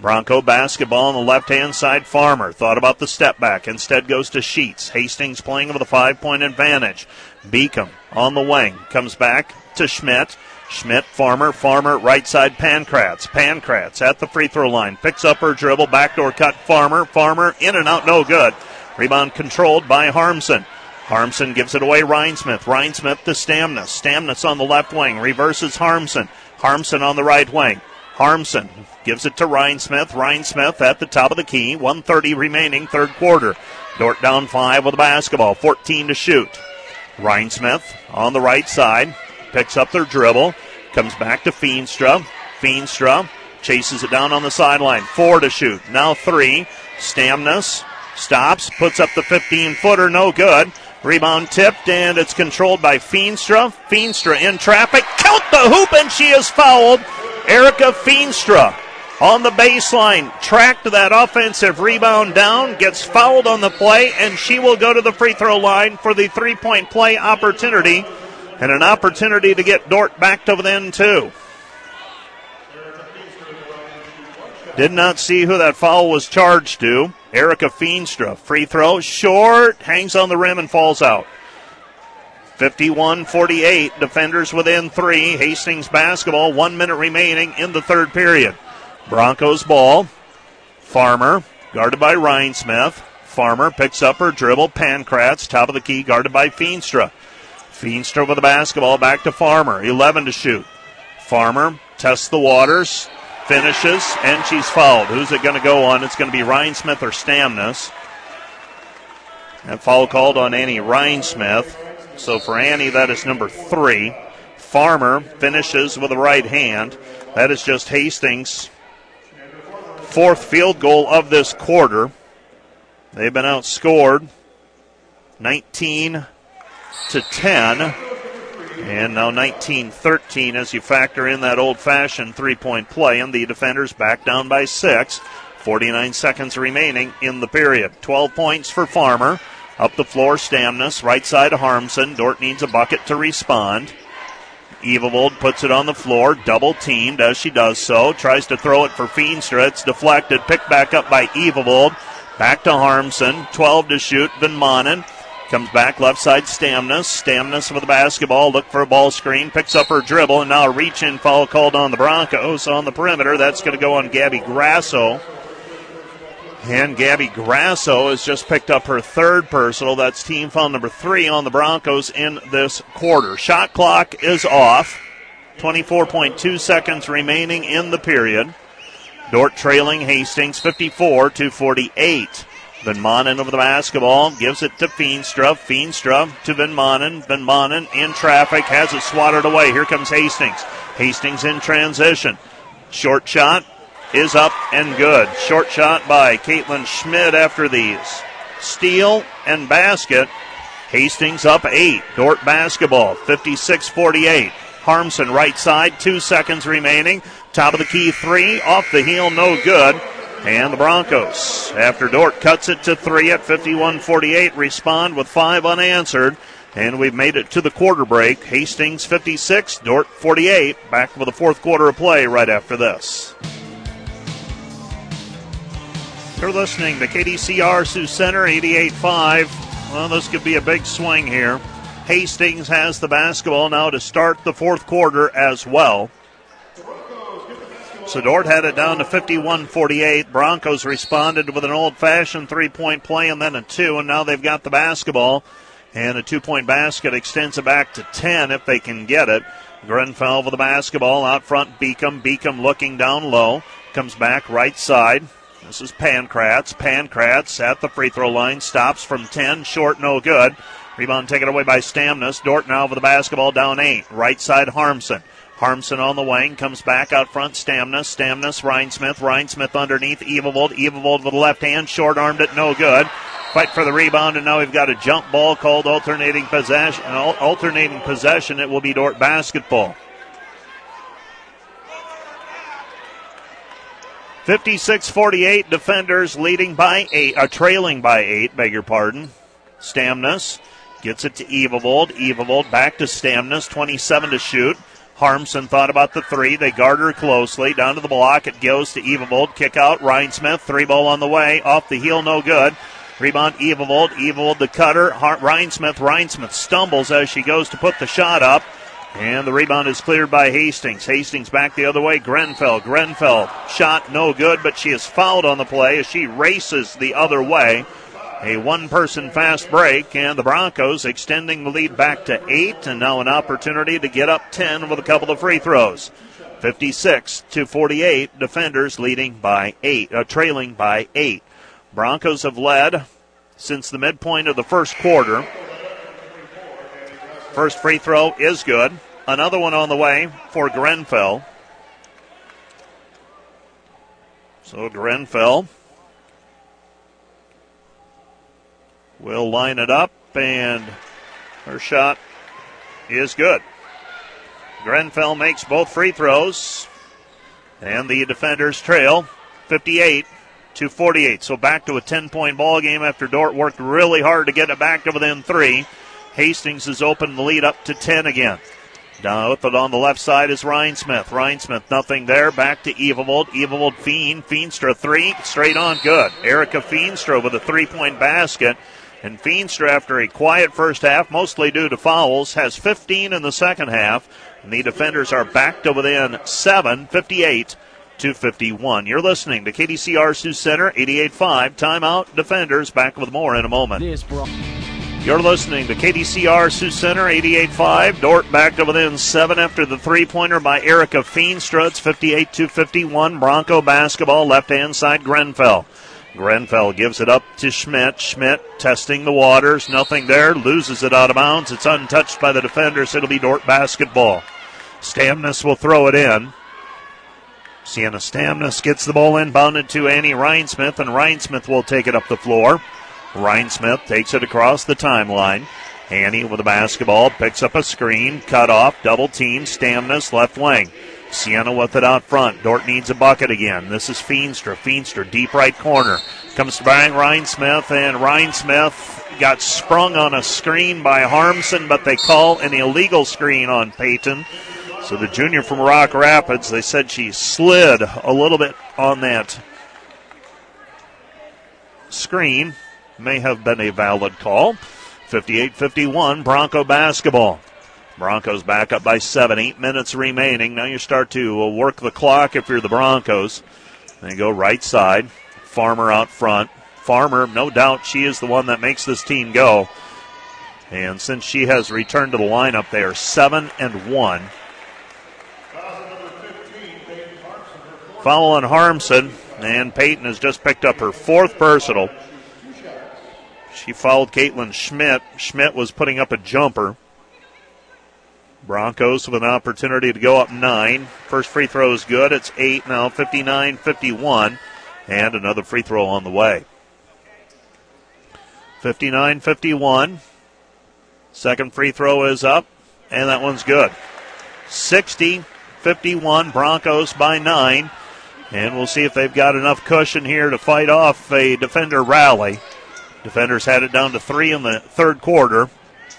Bronco basketball on the left hand side. Farmer thought about the step back. Instead goes to Sheets. Hastings playing with a five point advantage. Beacom on the wing. Comes back to Schmidt. Schmidt, Farmer, Farmer, right side, Pankratz. Pankratz at the free throw line. Picks up her dribble, backdoor cut, Farmer, Farmer, in and out, no good. Rebound controlled by Harmson. Harmson gives it away, Rhinesmith. Rhinesmith to Stamnus. Stamnus on the left wing, reverses Harmson. Harmson on the right wing. Harmson gives it to Rhinesmith. Rhinesmith at the top of the key. 130 remaining, third quarter. Dordt down five with the basketball. 14 to shoot. Rhinesmith on the right side picks up their dribble, comes back to Feenstra. Feenstra chases it down on the sideline. Four to shoot. Now three. Stamnus stops, puts up the 15 footer, no good. Rebound tipped, and it's controlled by Feenstra. Feenstra in traffic. Count the hoop, and she is fouled. Erica Feenstra on the baseline, tracked that offensive rebound down, gets fouled on the play, and she will go to the free throw line for the three point play opportunity and an opportunity to get Dordt back to within two. Did not see who that foul was charged to. Erica Feenstra. Free throw, short, hangs on the rim and falls out. 51 48, defenders within three. Hastings basketball, one minute remaining in the third period. Broncos ball. Farmer, guarded by Rhinesmith. Farmer picks up her dribble. Pankratz, top of the key, guarded by Feenstra. Feenstra with the basketball back to Farmer. 11 to shoot. Farmer tests the waters, finishes, and she's fouled. Who's it going to go on? It's going to be Rhinesmith or Stamnus. And foul called on Annie Rhinesmith. So for Annie, that is number three. Farmer finishes with the right hand. That is just Hastings' fourth field goal of this quarter. They've been outscored 19 to 10. And now 19 13 as you factor in that old fashioned three point play, and the defenders back down by six. 49 seconds remaining in the period. 12 points for Farmer. Up the floor, Stamnus. Right side, Harmson. Dordt needs a bucket to respond. Evavold puts it on the floor, double teamed as she does so. Tries to throw it for Feenstra. It's deflected, picked back up by Evavold. Back to Harmson. 12 to shoot. Van Manen Comes back left side, Stamnus. Stamnus with the basketball. Look for a ball screen. Picks up her dribble. And now a reach in foul called on the Broncos on the perimeter. That's going to go on Gabby Grasso. And Gabby Grasso has just picked up her third personal. That's team foul number three on the Broncos in this quarter. Shot clock is off. 24.2 seconds remaining in the period. Dordt trailing Hastings 54 to 48. Van Manen over the basketball, gives it to Feenstra. Feenstra to Van Manen. Van Manen in traffic, has it swatted away. Here comes Hastings. Hastings in transition. Short shot is up and good. Short shot by Caitlin Schmidt after these. Steal and basket. Hastings up eight. Dordt basketball, 56 48. Harmson right side, two seconds remaining. Top of the key three, off the heel, no good. And the Broncos, after Dordt cuts it to three at 51 48, respond with five unanswered. And we've made it to the quarter break. Hastings 56, Dordt 48. Back with the fourth quarter of play right after this. You're listening to KDCR Sioux Center 88.5. Well, this could be a big swing here. Hastings has the basketball now to start the fourth quarter as well. So Dordt had it down to 51 48. Broncos responded with an old fashioned three point play and then a two, and now they've got the basketball. And a two point basket extends it back to 10 if they can get it. Grenfell with the basketball out front. Beacom. Beacom looking down low. Comes back right side. This is Pankratz. Pankratz at the free throw line. Stops from 10. Short, no good. Rebound taken away by Stamnus. Dordt now with the basketball down 8. Right side Harmson. Harmson on the wing, comes back out front. Stamnus, Stamnus, Rhinesmith, Rhinesmith underneath. Evavold, Evavold with the left hand, short armed it, no good. Fight for the rebound, and now we've got a jump ball called alternating possession. Alternating possession, it will be Dordt basketball. 56 48, defenders leading by eight, uh, trailing by eight, beg your pardon. Stamnus gets it to Evavold. Evavold back to Stamnus. 27 to shoot. Harmson thought about the three. They guard her closely. Down to the block. It goes to Evavold. Kick out. Rhinesmith. Three ball on the way. Off the heel. No good. Rebound Evavold. Evavold the cutter. Rhinesmith. Ryan Smith stumbles as she goes to put the shot up. And the rebound is cleared by Hastings. Hastings back the other way. Grenfell. Grenfell shot no good, but she is fouled on the play as she races the other way. A one person fast break, and the Broncos extending the lead back to eight, and now an opportunity to get up 10 with a couple of free throws. 56 to 48, defenders leading by eight, uh, trailing by eight. Broncos have led since the midpoint of the first quarter. First free throw is good. Another one on the way for Grenfell. So Grenfell will line it up, and her shot is good. Grenfell makes both free throws, and the defenders trail 58 to 48. So back to a 10 point ball game after Dordt worked really hard to get it back to within three. Hastings has opened the lead up to 10 again. Down with it on the left side is Rhinesmith. Ryan Smith, nothing there. Back to Evavold. Evavold Fiend. Feenstra three. Straight on good. Erica Feenstra with a three point basket. And Feenstra, after a quiet first half, mostly due to fouls, has 15 in the second half. And the defenders are back to within seven, 58 to 51. You're listening to KDCR Sioux Center, 88.5. Timeout. Defenders back with more in a moment. You're listening to KDCR Sioux Center, 88.5. Dordt back to within seven after the three pointer by Erica Feenstra. It's 58 to 51. Bronco basketball, left hand side, Grenfell. Grenfell gives it up to Schmidt. Schmidt testing the waters. Nothing there. Loses it out of bounds. It's untouched by the defenders. It'll be Dordt basketball. Stamnus will throw it in. Sienna Stamnus gets the ball inbounded to Annie Rhinesmith, and Rhinesmith will take it up the floor. Rhinesmith takes it across the timeline. Annie with the basketball picks up a screen, cut off, double team, Stamnus left wing. Sienna with it out front. Dordt needs a bucket again. This is Feenstra. Feenstra, deep right corner. Comes to Rhinesmith, and Rhinesmith got sprung on a screen by Harmson, but they call an illegal screen on Peyton. So the junior from Rock Rapids, they said she slid a little bit on that screen. May have been a valid call. 58 51, Bronco basketball. Broncos back up by seven. Eight minutes remaining. Now you start to uh, work the clock if you're the Broncos. They go right side. Farmer out front. Farmer, no doubt, she is the one that makes this team go. And since she has returned to the lineup, they are seven and one. Foul on Harmson, and Peyton has just picked up her fourth personal. She fouled Caitlin Schmidt. Schmidt was putting up a jumper. Broncos with an opportunity to go up nine. First free throw is good. It's eight now, 59 51. And another free throw on the way. 59 51. Second free throw is up, and that one's good. 60 51, Broncos by nine. And we'll see if they've got enough cushion here to fight off a defender rally. Defenders had it down to three in the third quarter.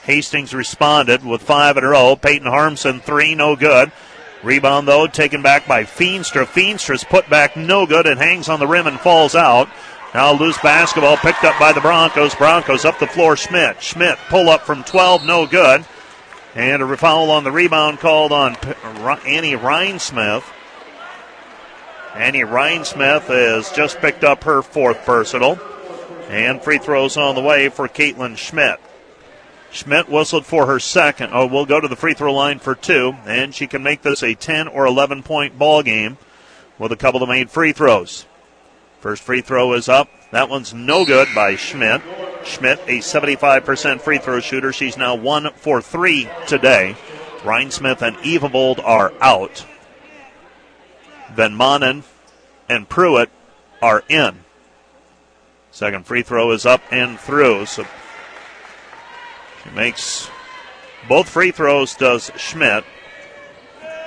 Hastings responded with five in a row. Peyton Harmson, three, no good. Rebound, though, taken back by Feenstra. Feenstra's put back no good and hangs on the rim and falls out. Now loose basketball picked up by the Broncos. Broncos up the floor. Schmidt. Schmidt pull up from 12, no good. And a foul on the rebound called on Annie Rhinesmith. Annie Rhinesmith has just picked up her fourth personal. And free throws on the way for Caitlin Schmidt. Schmidt whistled for her second. Oh, we'll go to the free throw line for two, and she can make this a 10 or 11 point ball game with a couple of made free throws. First free throw is up. That one's no good by Schmidt. Schmidt, a 75% free throw shooter. She's now one for three today. Rhinesmith and Evavold are out. Van Manen and Pruitt are in. Second free throw is up and through. So makes both free throws, does Schmidt.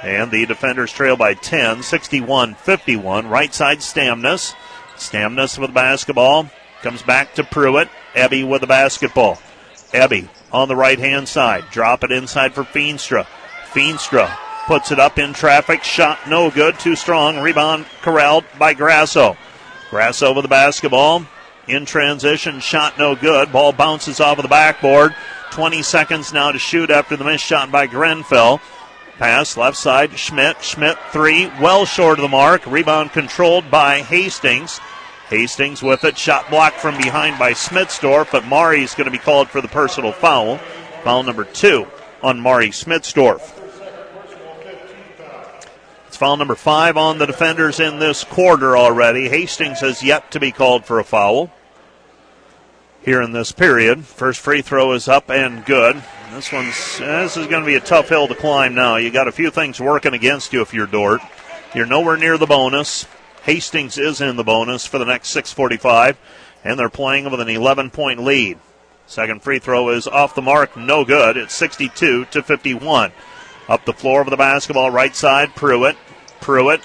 And the defenders trail by 10, 61 51. Right side Stamnus. Stamnus with the basketball. Comes back to Pruitt. Ebby with the basketball. Ebby on the right hand side. Drop it inside for Feenstra. Feenstra puts it up in traffic. Shot no good. Too strong. Rebound corralled by Grasso. Grasso with the basketball. In transition. Shot no good. Ball bounces off of the backboard. 20 seconds now to shoot after the missed shot by Grenfell. Pass left side. Schmidt. Schmidt three. Well short of the mark. Rebound controlled by Hastings. Hastings with it. Shot blocked from behind by Smitsdorf, but Mari is going to be called for the personal foul. Foul number two on Mari Smitsdorf. It's foul number five on the defenders in this quarter already. Hastings has yet to be called for a foul here in this period. First free throw is up and good. This one's this is going to be a tough hill to climb now. You got a few things working against you if you're Dordt. You're nowhere near the bonus. Hastings is in the bonus for the next 645, and they're playing with an 11 point lead. Second free throw is off the mark, no good. It's 62 to 51. Up the floor of the basketball, right side, Pruitt. Pruitt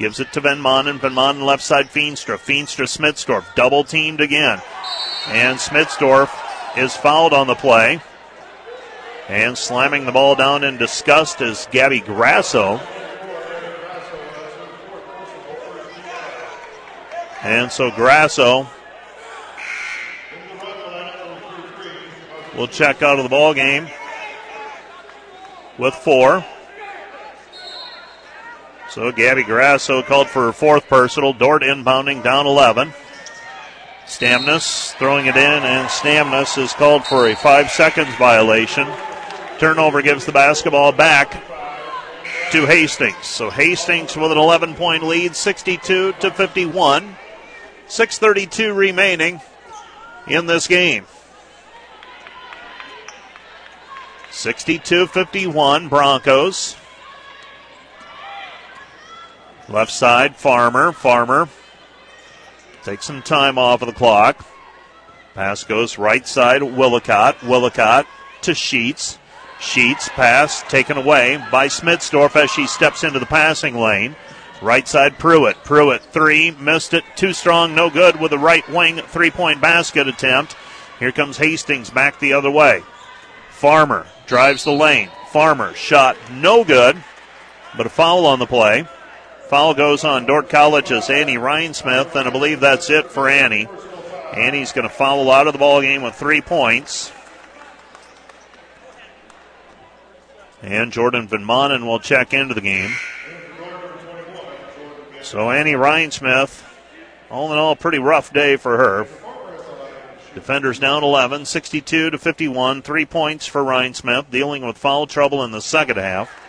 gives it to Van Manen. Van left side, Feenstra. Feenstra, Smitsdorf, double teamed again. And Smitsdorf is fouled on the play. And slamming the ball down in disgust is Gabby Grasso. And so Grasso will check out of the ball game with four. So Gabby Grasso called for her fourth personal. Dordt inbounding down 11. Stamnus throwing it in, and Stamnus is called for a five seconds violation. Turnover gives the basketball back to Hastings. So Hastings with an 11 point lead, 62 to 51. 6.32 remaining in this game. 62 51 Broncos. Left side, Farmer. Farmer takes some time off of the clock. Pass goes right side, Willicott. Willicott to Sheets. Sheets pass taken away by Smitsdorf as she steps into the passing lane. Right side, Pruitt. Pruitt, three, missed it. Too strong, no good with a right wing three point basket attempt. Here comes Hastings back the other way. Farmer drives the lane. Farmer shot no good, but a foul on the play. Foul goes on Dordt College's Annie Rhinesmith, and I believe that's it for Annie. Annie's going to foul out of the ball game with three points. And Jordan Van Manen will check into the game. So Annie Rhinesmith, all in all, a pretty rough day for her. Defenders down 11, 62 to 51. Three points for Rhinesmith, dealing with foul trouble in the second half.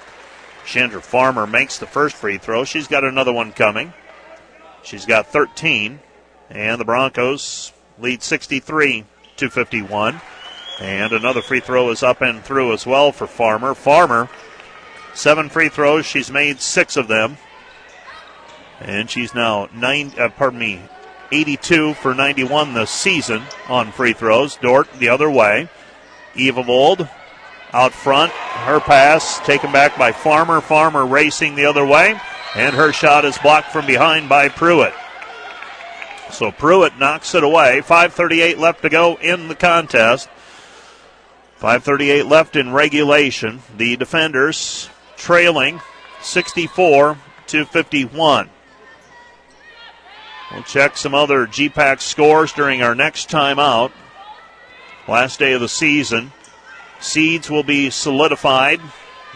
Chandra Farmer makes the first free throw. She's got another one coming. She's got 13. And the Broncos lead 63 to 51. And another free throw is up and through as well for Farmer. Farmer, seven free throws. She's made six of them. And she's now nine, uh, pardon me, 82 for 91 this season on free throws. Dordt the other way. Evavold out front. Her pass taken back by Farmer. Farmer racing the other way. And her shot is blocked from behind by Pruitt. So Pruitt knocks it away. 5.38 left to go in the contest. 5.38 left in regulation. The defenders trailing 64 to 51. We'll check some other GPAC scores during our next timeout. Last day of the season. Seeds will be solidified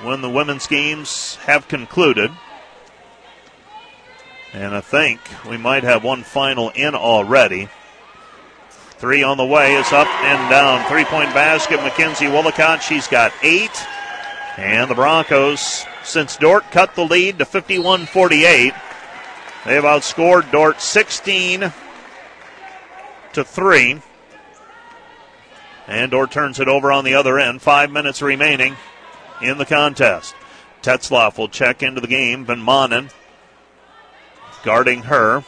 when the women's games have concluded. And I think we might have one final in already. Three on the way is up and down. Three point basket. Mackenzie Willicott, she's got eight. And the Broncos, since Dordt cut the lead to 51 48, they have outscored Dordt 16 to 3. And Dordt turns it over on the other end. Five minutes remaining in the contest. Tetzloff will check into the game. Van Manen guarding her.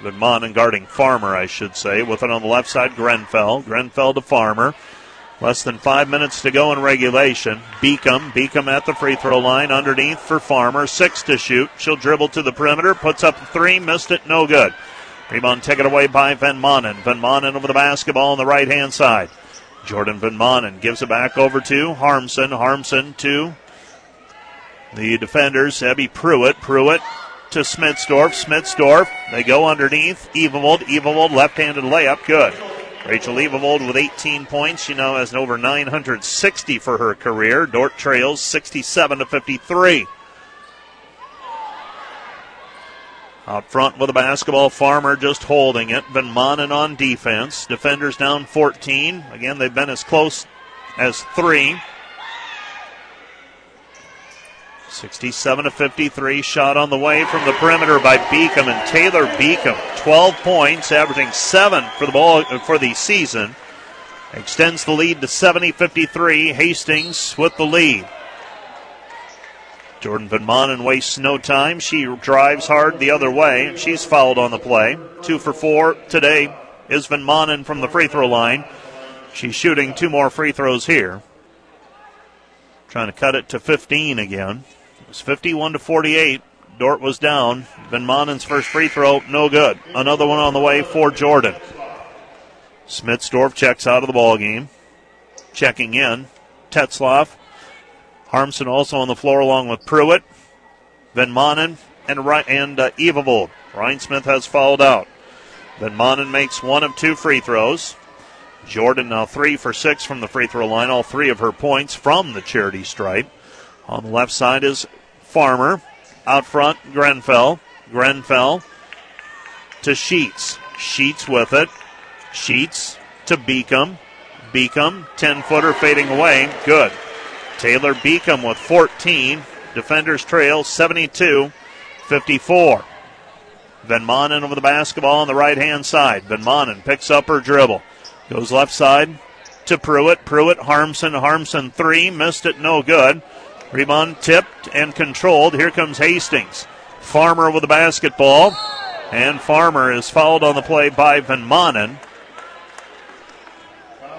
Van Manen guarding Farmer, I should say. With it on the left side, Grenfell. Grenfell to Farmer. Less than five minutes to go in regulation. Beacom, Beacom at the free throw line, underneath for Farmer. Six to shoot. She'll dribble to the perimeter, puts up three, missed it, no good. Rebound taken away by Van Manen. Van Manen over the basketball on the right hand side. Jordan Van Manen gives it back over to Harmson. Harmson to the defenders. Ebby Pruitt. Pruitt to Smitsdorf. Smitsdorf. They go underneath. Evavold. Evavold left-handed layup. Good. Rachel Evavold with 18 points. She now has over 960 for her career. Dordt trails 67 to 53. Out front with the basketball, Farmer just holding it. Van Manen on defense. Defenders down 14. Again, they've been as close as three. 67 to 53. Shot on the way from the perimeter by Beacom and Taylor Beacom. 12 points, averaging seven for the ball uh, for the season. Extends the lead to 70 53. Hastings with the lead. Jordan Van wastes no time. She drives hard the other way. She's fouled on the play. Two for four today is Van from the free throw line. She's shooting two more free throws here. Trying to cut it to 15 again. It was 51 to 48. Dordt was down. Van first free throw, no good. Another one on the way for Jordan. Smitsdorf checks out of the ball game. Checking in. Tetzloff Harmson also on the floor along with Pruitt, Van Manen, and, and uh, Evavold. Rhinesmith has fouled out. Van Manen makes one of two free throws. Jordan now three for six from the free throw line, all three of her points from the charity stripe. On the left side is Farmer. Out front, Grenfell. Grenfell to Sheets. Sheets with it. Sheets to Beacom. Beacom, 10 footer fading away. Good. Taylor Beacom with 14. Defenders trail 72 54. Van Manen over the basketball on the right hand side. Van Manen picks up her dribble. Goes left side to Pruitt. Pruitt, Harmson, Harmson three. Missed it, no good. Rebound tipped and controlled. Here comes Hastings. Farmer with the basketball. And Farmer is fouled on the play by Van Manen.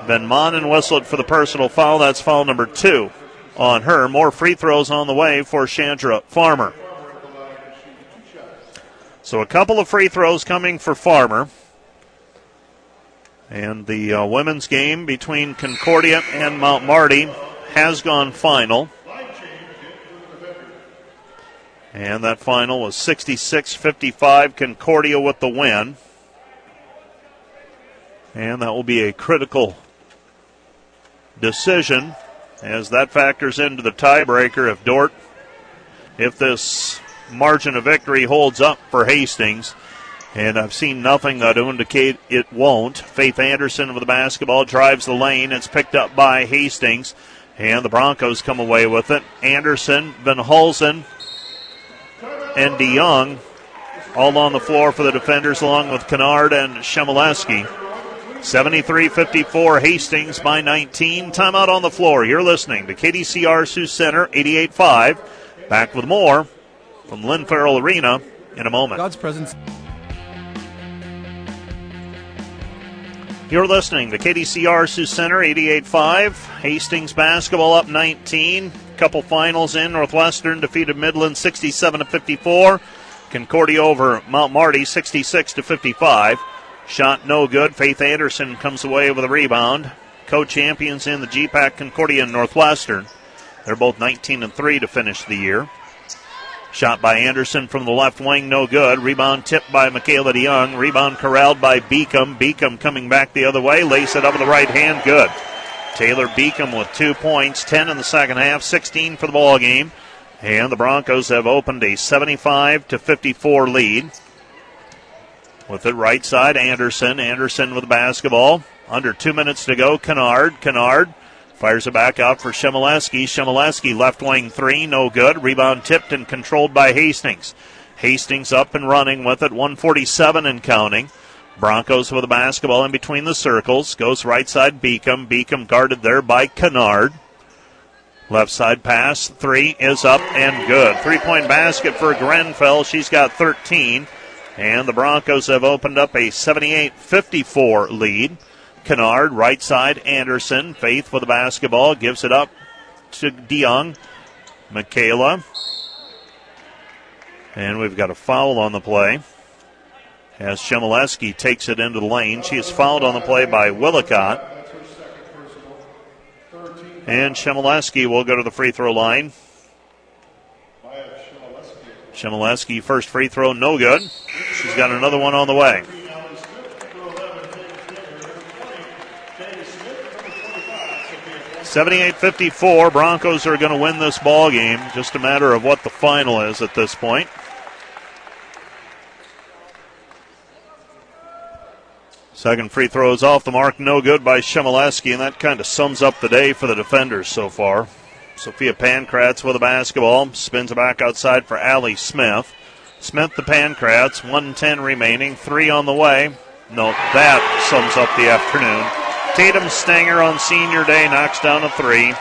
Van Manen whistled for the personal foul. That's foul number two on her. More free throws on the way for Chandra Farmer. So a couple of free throws coming for Farmer. And the uh, women's game between Concordia and Mount Marty has gone final. And that final was 66 55. Concordia with the win. And that will be a critical decision as that factors into the tiebreaker if Dordt, if this margin of victory holds up for Hastings. And I've seen nothing that indicate it won't. Faith Anderson with the basketball drives the lane. It's picked up by Hastings. And the Broncos come away with it. Anderson, Van Hulsen, and DeYoung all on the floor for the defenders, along with Kennard and Shemileski. 73 54, Hastings by 19. Timeout on the floor. You're listening to KDCR Sioux Center 88.5. Back with more from Lynn Farrell Arena in a moment. God's presence. You're listening to KDCR Sioux Center 88.5. Hastings basketball up 19. Couple finals in. Northwestern defeated Midland 67 to 54. Concordia over Mount Marty 66 to 55. Shot no good. Faith Anderson comes away with a rebound. Co champions in the GPAC Concordia and Northwestern. They're both 19 and 3 to finish the year. Shot by Anderson from the left wing, no good. Rebound tipped by Michaela DeYoung. Rebound corralled by Beacom. Beacom coming back the other way. Lace it up with the right hand, good. Taylor Beacom with two points, 10 in the second half, 16 for the ball game. And the Broncos have opened a 75 to 54 lead. With it right side, Anderson. Anderson with the basketball. Under two minutes to go. Kennard. Kennard fires it back out for Shemileski. Shemileski left wing three, no good. Rebound tipped and controlled by Hastings. Hastings up and running with it. 147 and counting. Broncos with the basketball in between the circles. Goes right side Beacom. Beacom guarded there by Kennard. Left side pass. Three is up and good. Three point basket for Grenfell. She's got 13. And the Broncos have opened up a 78 54 lead. Kennard, right side, Anderson. Faith for the basketball, gives it up to DeYoung. Michaela. And we've got a foul on the play. as Shemileski takes it into the lane. She is fouled on the play by Willicott. And Shemileski will go to the free throw line. Shemileski, first free throw, no good. She's got another one on the way. Seventy-eight fifty-four. Broncos are going to win this ball game. Just a matter of what the final is at this point. Second free throw is off the mark, no good by Shemileski, and that kind of sums up the day for the defenders so far. Sophia Pankratz with the basketball, spins it back outside for Allie Smith. Smith the Pankratz, 110 remaining, three on the way. No, that sums up the afternoon. Tatum Stanger on senior day knocks down a three.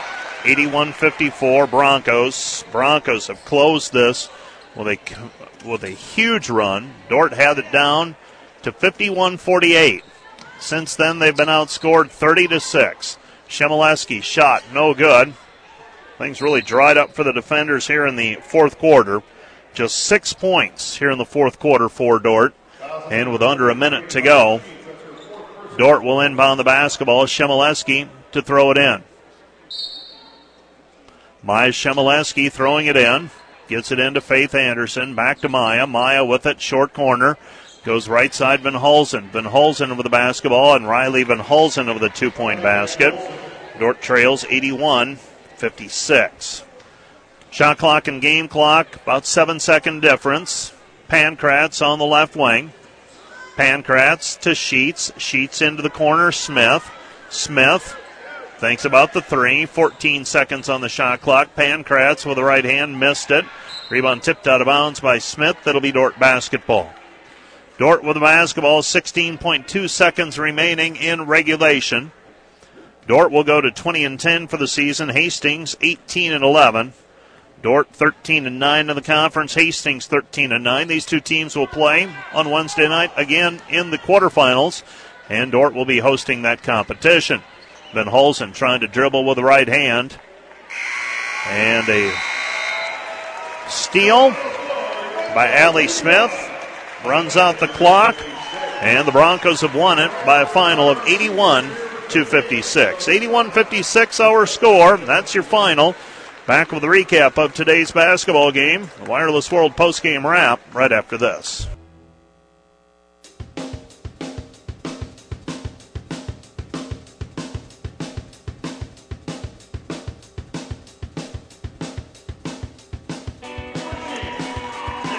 81 54 Broncos. Broncos have closed this with a, with a huge run. Dordt had it down to 51 48. Since then, they've been outscored 30 to 6. Shemileski shot no good. Things really dried up for the defenders here in the fourth quarter. Just six points here in the fourth quarter for Dordt. And with under a minute to go, Dordt will inbound the basketball. Shemileski to throw it in. Maya Shemileski throwing it in. Gets it into Faith Anderson. Back to Maya. Maya with it, short corner. Goes right side, Van Hulsen. Van Hulsen with the basketball, and Riley Van Hulsen with a two point basket. Dordt trails 81 56. Shot clock and game clock, about seven second difference. Pankratz on the left wing. Pankratz to Sheets. Sheets into the corner. Smith. Smith thinks about the three. 14 seconds on the shot clock. Pankratz with the right hand missed it. Rebound tipped out of bounds by Smith. That'll be Dordt basketball. Dordt with the basketball, 16.2 seconds remaining in regulation. Dordt will go to 20 and 10 for the season. Hastings 18 and 11. Dordt 13 and 9 in the conference. Hastings 13 and 9. These two teams will play on Wednesday night again in the quarterfinals, and Dordt will be hosting that competition. Van Hulsen trying to dribble with the right hand, and a steal by Allie Smith runs out the clock, and the Broncos have won it by a final of 81 to 56. 81 56 our score. That's your final. Back with a recap of today's basketball game, the Wireless World postgame wrap right after this.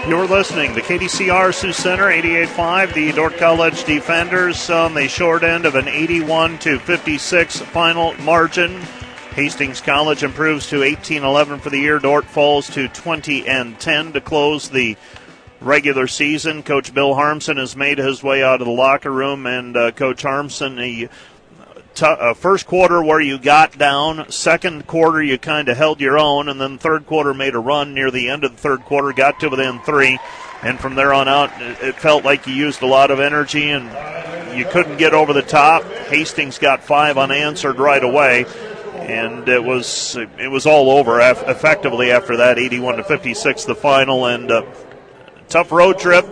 You're listening to KDCR Sioux Center 88.5. The Dordt College defenders on the short end of an 81 to 56 final margin. Hastings College improves to 18-11 for the year. Dordt falls to 20 and 10 to close the regular season. Coach Bill Harmson has made his way out of the locker room, and uh, Coach Harmson, he t- uh, first quarter where you got down, second quarter you kind of held your own, and then third quarter made a run near the end of the third quarter, got to within three, and from there on out, it felt like you used a lot of energy and you couldn't get over the top. Hastings got five unanswered right away. And it was it was all over effectively after that, 81 to 56, the final, and uh, tough road trip,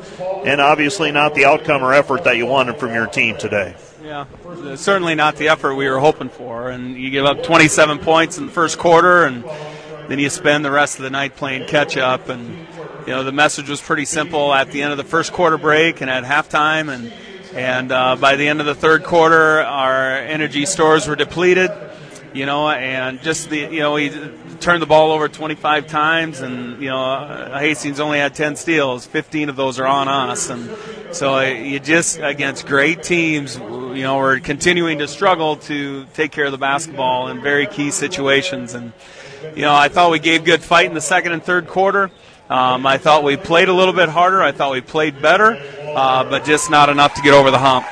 and obviously not the outcome or effort that you wanted from your team today. Yeah, certainly not the effort we were hoping for. And you give up 27 points in the first quarter, and then you spend the rest of the night playing catch up. And you know the message was pretty simple at the end of the first quarter break and at halftime, and and uh, by the end of the third quarter, our energy stores were depleted. You know, and just the you know he turned the ball over 25 times, and you know Hastings only had 10 steals. 15 of those are on us, and so uh, you just against great teams, you know, we're continuing to struggle to take care of the basketball in very key situations. And you know, I thought we gave good fight in the second and third quarter. Um, I thought we played a little bit harder. I thought we played better, uh, but just not enough to get over the hump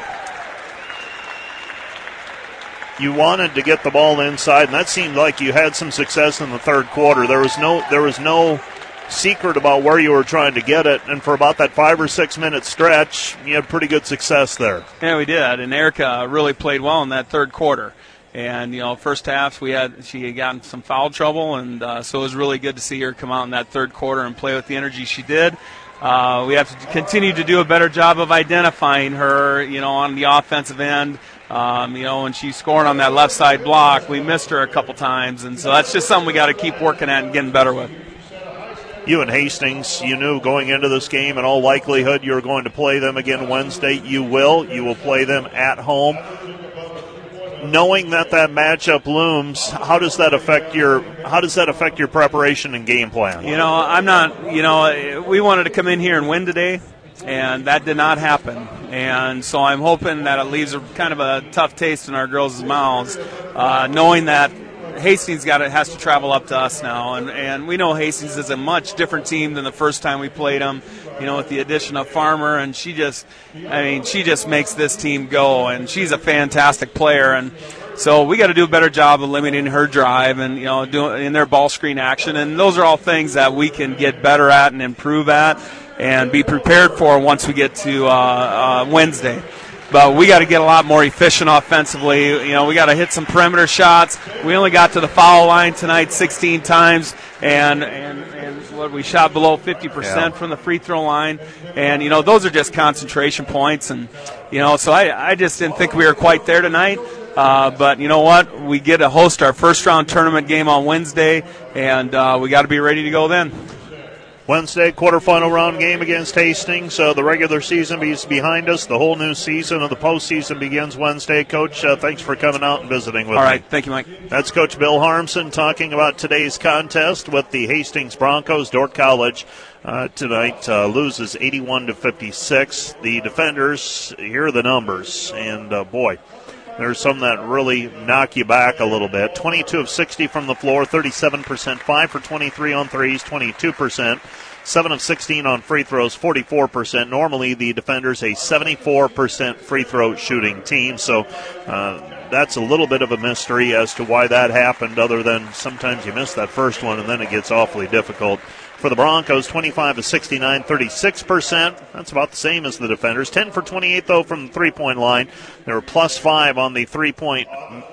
you wanted to get the ball inside, and that seemed like you had some success in the third quarter. There was no there was no secret about where you were trying to get it, and for about that five or six minute stretch, you had pretty good success there. Yeah, we did, and Erica really played well in that third quarter. And you know, first half we had she had gotten some foul trouble, and uh, so it was really good to see her come out in that third quarter and play with the energy she did. Uh, we have to continue to do a better job of identifying her, you know, on the offensive end. Um, you know, and she's scoring on that left side block, we missed her a couple times, and so that's just something we got to keep working at and getting better with. You and Hastings, you knew going into this game, in all likelihood, you're going to play them again Wednesday. You will. You will play them at home knowing that that matchup looms, how does that affect your how does that affect your preparation and game plan? You know, I'm not. You know, we wanted to come in here and win today, and that did not happen. And so I'm hoping that it leaves a kind of a tough taste in our girls' mouths, uh, knowing that Hastings got it has to travel up to us now, and and we know Hastings is a much different team than the first time we played them. You know, with the addition of Farmer, and she just, I mean, she just makes this team go, and she's a fantastic player, and so we got to do a better job of limiting her drive and you know doing in their ball screen action, and those are all things that we can get better at and improve at, and be prepared for once we get to uh, uh, Wednesday but we got to get a lot more efficient offensively. You know, we got to hit some perimeter shots. We only got to the foul line tonight 16 times, and and, and what we shot below 50% yeah. from the free throw line, and you know those are just concentration points, and you know so I I just didn't think we were quite there tonight. Uh, but you know what? We get to host our first round tournament game on Wednesday, and uh, we got to be ready to go then. Wednesday, quarterfinal round game against Hastings. So the regular season is behind us. The whole new season of the postseason begins Wednesday. Coach, uh, thanks for coming out and visiting with us. All right, me. thank you, Mike. That's Coach Bill Harmson talking about today's contest with the Hastings Broncos. Dordt College uh, tonight uh, loses 81 to 56. The defenders, here are the numbers, and uh, boy. There's some that really knock you back a little bit. 22 of 60 from the floor, 37%, 5 for 23 on threes, 22%. 7 of 16 on free throws, 44%. Normally, the defenders a 74% free throw shooting team, so uh, that's a little bit of a mystery as to why that happened, other than sometimes you miss that first one and then it gets awfully difficult for the Broncos, 25 to 69, 36%. That's about the same as the defenders. 10 for 28, though, from the three point line. They were plus five on the three point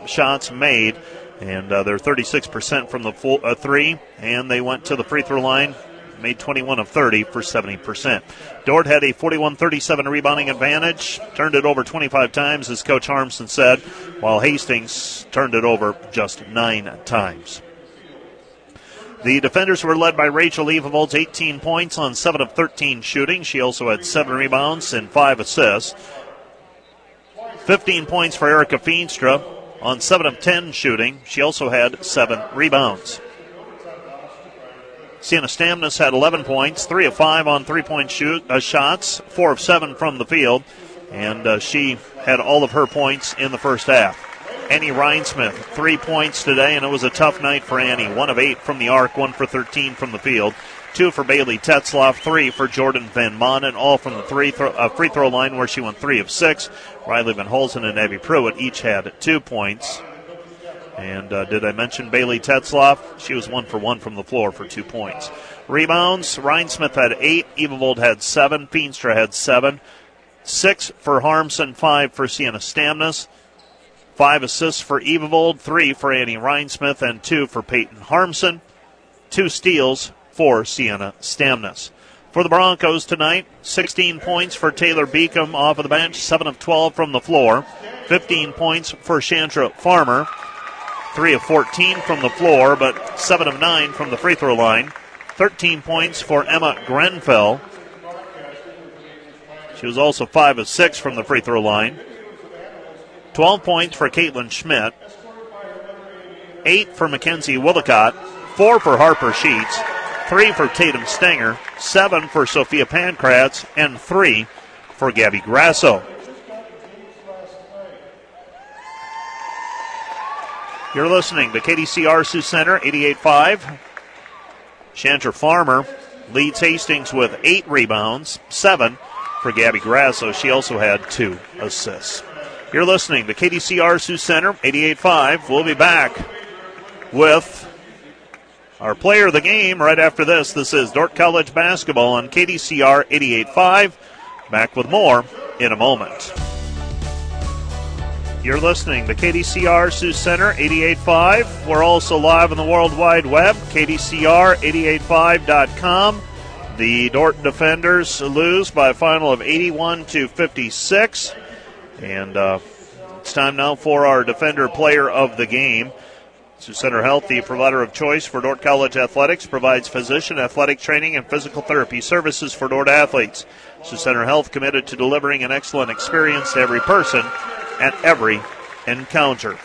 shots made, and uh, they're 36% from the full, uh, three, and they went to the free throw line. Made 21 of 30 for 70%. Dordt had a 41 37 rebounding advantage, turned it over 25 times, as Coach Harmson said, while Hastings turned it over just nine times. The defenders were led by Rachel Evavold, 18 points on 7 of 13 shooting. She also had 7 rebounds and 5 assists. 15 points for Erica Feenstra on 7 of 10 shooting. She also had 7 rebounds. Sienna Stamnus had 11 points, 3 of 5 on three point shoot, uh, shots, 4 of 7 from the field, and uh, she had all of her points in the first half. Annie Rhinesmith, three points today, and it was a tough night for Annie. One of eight from the arc, one for 13 from the field. Two for Bailey Tetzloff, three for Jordan Van Manen, all from the three throw, uh, free throw line where she went three of six. Riley Van Hulsen and Abby Pruitt each had two points. And uh, did I mention Bailey Tetzloff? She was one for one from the floor for two points. Rebounds, Rhinesmith had eight, Evavold had seven, Feenstra had seven, six for Harmson, five for Sienna Stamnus. Five assists for Evavold, three for Annie Rhinesmith, and two for Peyton Harmson. Two steals for Sienna Stamnus. For the Broncos tonight, 16 points for Taylor Beacom off of the bench, 7 of 12 from the floor. 15 points for Chandra Farmer, 3 of 14 from the floor, but 7 of 9 from the free throw line. 13 points for Emma Grenfell. She was also 5 of 6 from the free throw line. 12 points for Caitlin Schmidt, 8 for Mackenzie Willicott, 4 for Harper Sheets, 3 for Tatum Stanger, 7 for Sophia Pankratz, and 3 for Gabby Grasso. You're listening to KDCR Sioux Center 88.5. Chandra Farmer leads Hastings with eight rebounds, seven for Gabby Grasso. She also had two assists. You're listening to KDCR Sioux Center, 88.5. We'll be back with our player of the game right after this. This is Dordt College basketball on KDCR 88.5. Back with more in a moment. You're listening to KDCR Sioux Center 88.5. We're also live on the World Wide Web, KDCR885.com. The Dordt Defenders lose by a final of 81 to 56. And uh, it's time now for our Defender Player of the Game. Sioux Center Health, the provider of choice for Dordt College athletics, provides physician, athletic training, and physical therapy services for Dordt athletes. Sioux Center Health committed to delivering an excellent experience to every person at every encounter.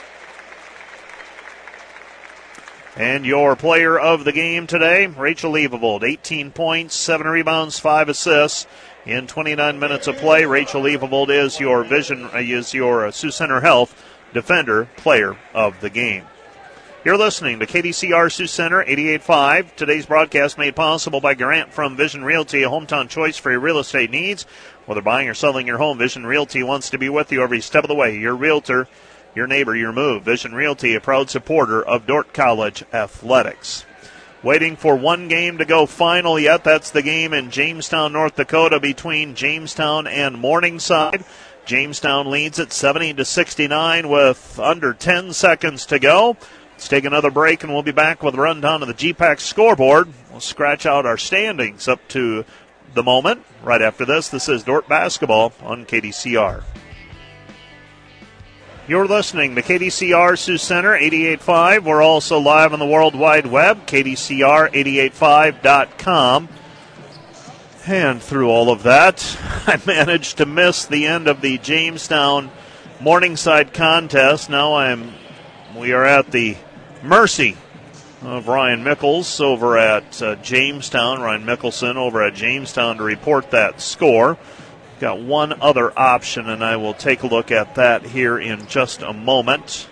And your player of the game today, Rachel Evavold, 18 points, 7 rebounds, 5 assists. In 29 minutes of play, Rachel Evavold is your vision uh, is your uh, Sioux Center Health defender player of the game. You're listening to KDCR Sioux Center 88.5. Today's broadcast made possible by Grant from Vision Realty, a hometown choice for your real estate needs. Whether buying or selling your home, Vision Realty wants to be with you every step of the way. Your realtor, your neighbor, your move. Vision Realty, a proud supporter of Dordt College athletics. Waiting for one game to go final yet. That's the game in Jamestown, North Dakota between Jamestown and Morningside. Jamestown leads at 70 to 69 with under 10 seconds to go. Let's take another break and we'll be back with a rundown of the GPAC scoreboard. We'll scratch out our standings up to the moment. Right after this, this is Dordt Basketball on KDCR. You're listening to KDCR Sioux Center 88.5. We're also live on the World Wide Web, KDCR885.com. And through all of that, [LAUGHS] I managed to miss the end of the Jamestown Morningside contest. Now I'm we are at the mercy of Ryan Mickles over at uh, Jamestown. Ryan Mickelson over at Jamestown to report that score. Got one other option, and I will take a look at that here in just a moment.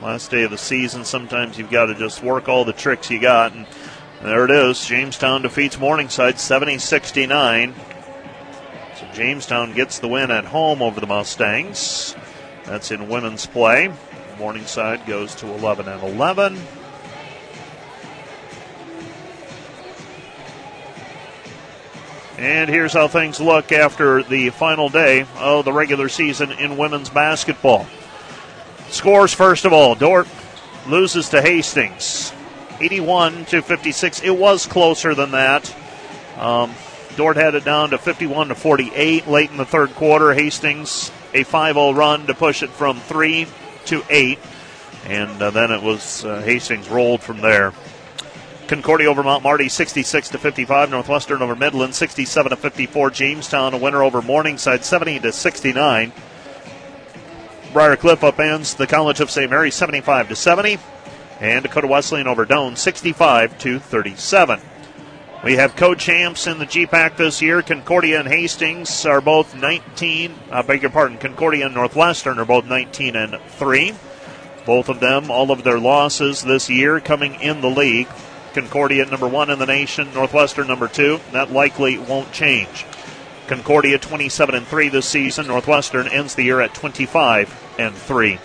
Last day of the season, sometimes you've got to just work all the tricks you got, and there it is. Jamestown defeats Morningside 70 69. So Jamestown gets the win at home over the Mustangs. That's in women's play. Morningside goes to 11 and 11. And here's how things look after the final day of the regular season in women's basketball. Scores first of all, Dordt loses to Hastings, 81 to 56. It was closer than that. Um, Dordt had it down to 51 to 48 late in the third quarter. Hastings a 5-0 run to push it from three to eight, and uh, then it was uh, Hastings rolled from there. Concordia over Mount Marty 66 to 55. Northwestern over Midland 67 to 54. Jamestown a winner over Morningside 70 to 69. Briar Cliff upends the College of St. Mary 75 to 70. And Dakota Wesleyan over Doane 65 to 37. We have co-champs in the GPAC this year. Concordia and Hastings are both 19. I beg your pardon. Concordia and Northwestern are both 19 and three. Both of them, all of their losses this year coming in the league. Concordia number one in the nation, Northwestern number two. That likely won't change. Concordia 27 and three this season. Northwestern ends the year at 25 and three.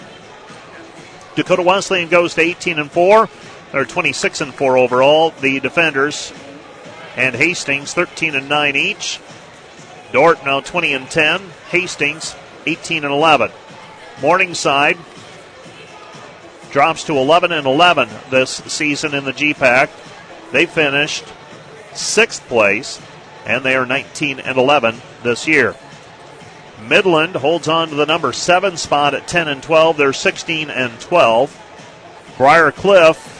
Dakota Wesleyan goes to 18 and four. They're 26 and four overall. The defenders and Hastings 13 and 9 each. Dordt now 20 and 10. Hastings 18 and 11. Morningside drops to 11 and 11 this season in the GPAC. They finished sixth place, and they are 19 and 11 this year. Midland holds on to the number seven spot at 10 and 12. They're 16 and 12. Briar Cliff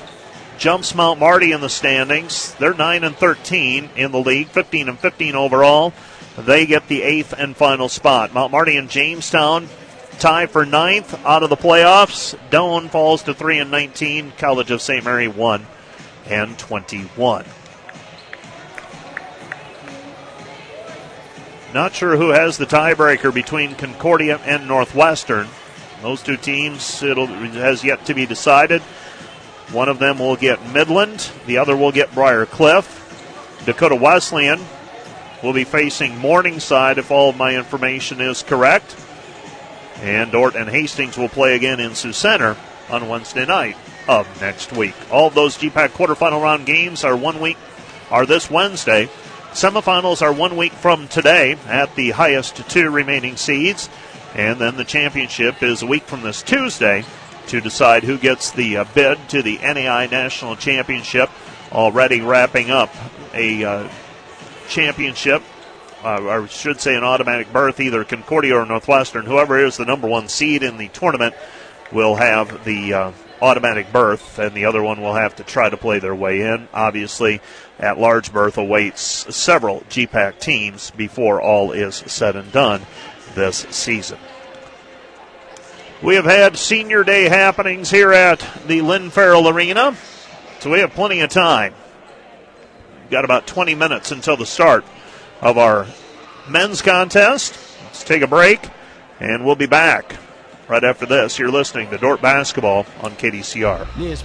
jumps Mount Marty in the standings. They're 9 and 13 in the league, 15 and 15 overall. They get the eighth and final spot. Mount Marty and Jamestown tie for ninth out of the playoffs. Doane falls to 3 and 19. College of St. Mary 1 and 21. Not sure who has the tiebreaker between Concordia and Northwestern. Those two teams, it has yet to be decided. One of them will get Midland, the other will get Briar Cliff. Dakota Wesleyan will be facing Morningside if all of my information is correct. And Dordt and Hastings will play again in Sioux Center on Wednesday night of next week. All of those GPAC quarterfinal round games are one week, are this Wednesday. Semifinals are one week from today at the highest two remaining seeds. And then the championship is a week from this Tuesday to decide who gets the uh, bid to the NAIA National Championship. Already wrapping up a uh, championship, uh, or I should say an automatic berth, either Concordia or Northwestern. Whoever is the number one seed in the tournament will have the uh, automatic berth, and the other one will have to try to play their way in. Obviously, at large berth awaits several GPAC teams before all is said and done this season. We have had senior day happenings here at the Lynn Farrell Arena, so we have plenty of time. Got about 20 minutes until the start of our men's contest. Let's take a break, and we'll be back right after this. You're listening to Dordt Basketball on KDCR. This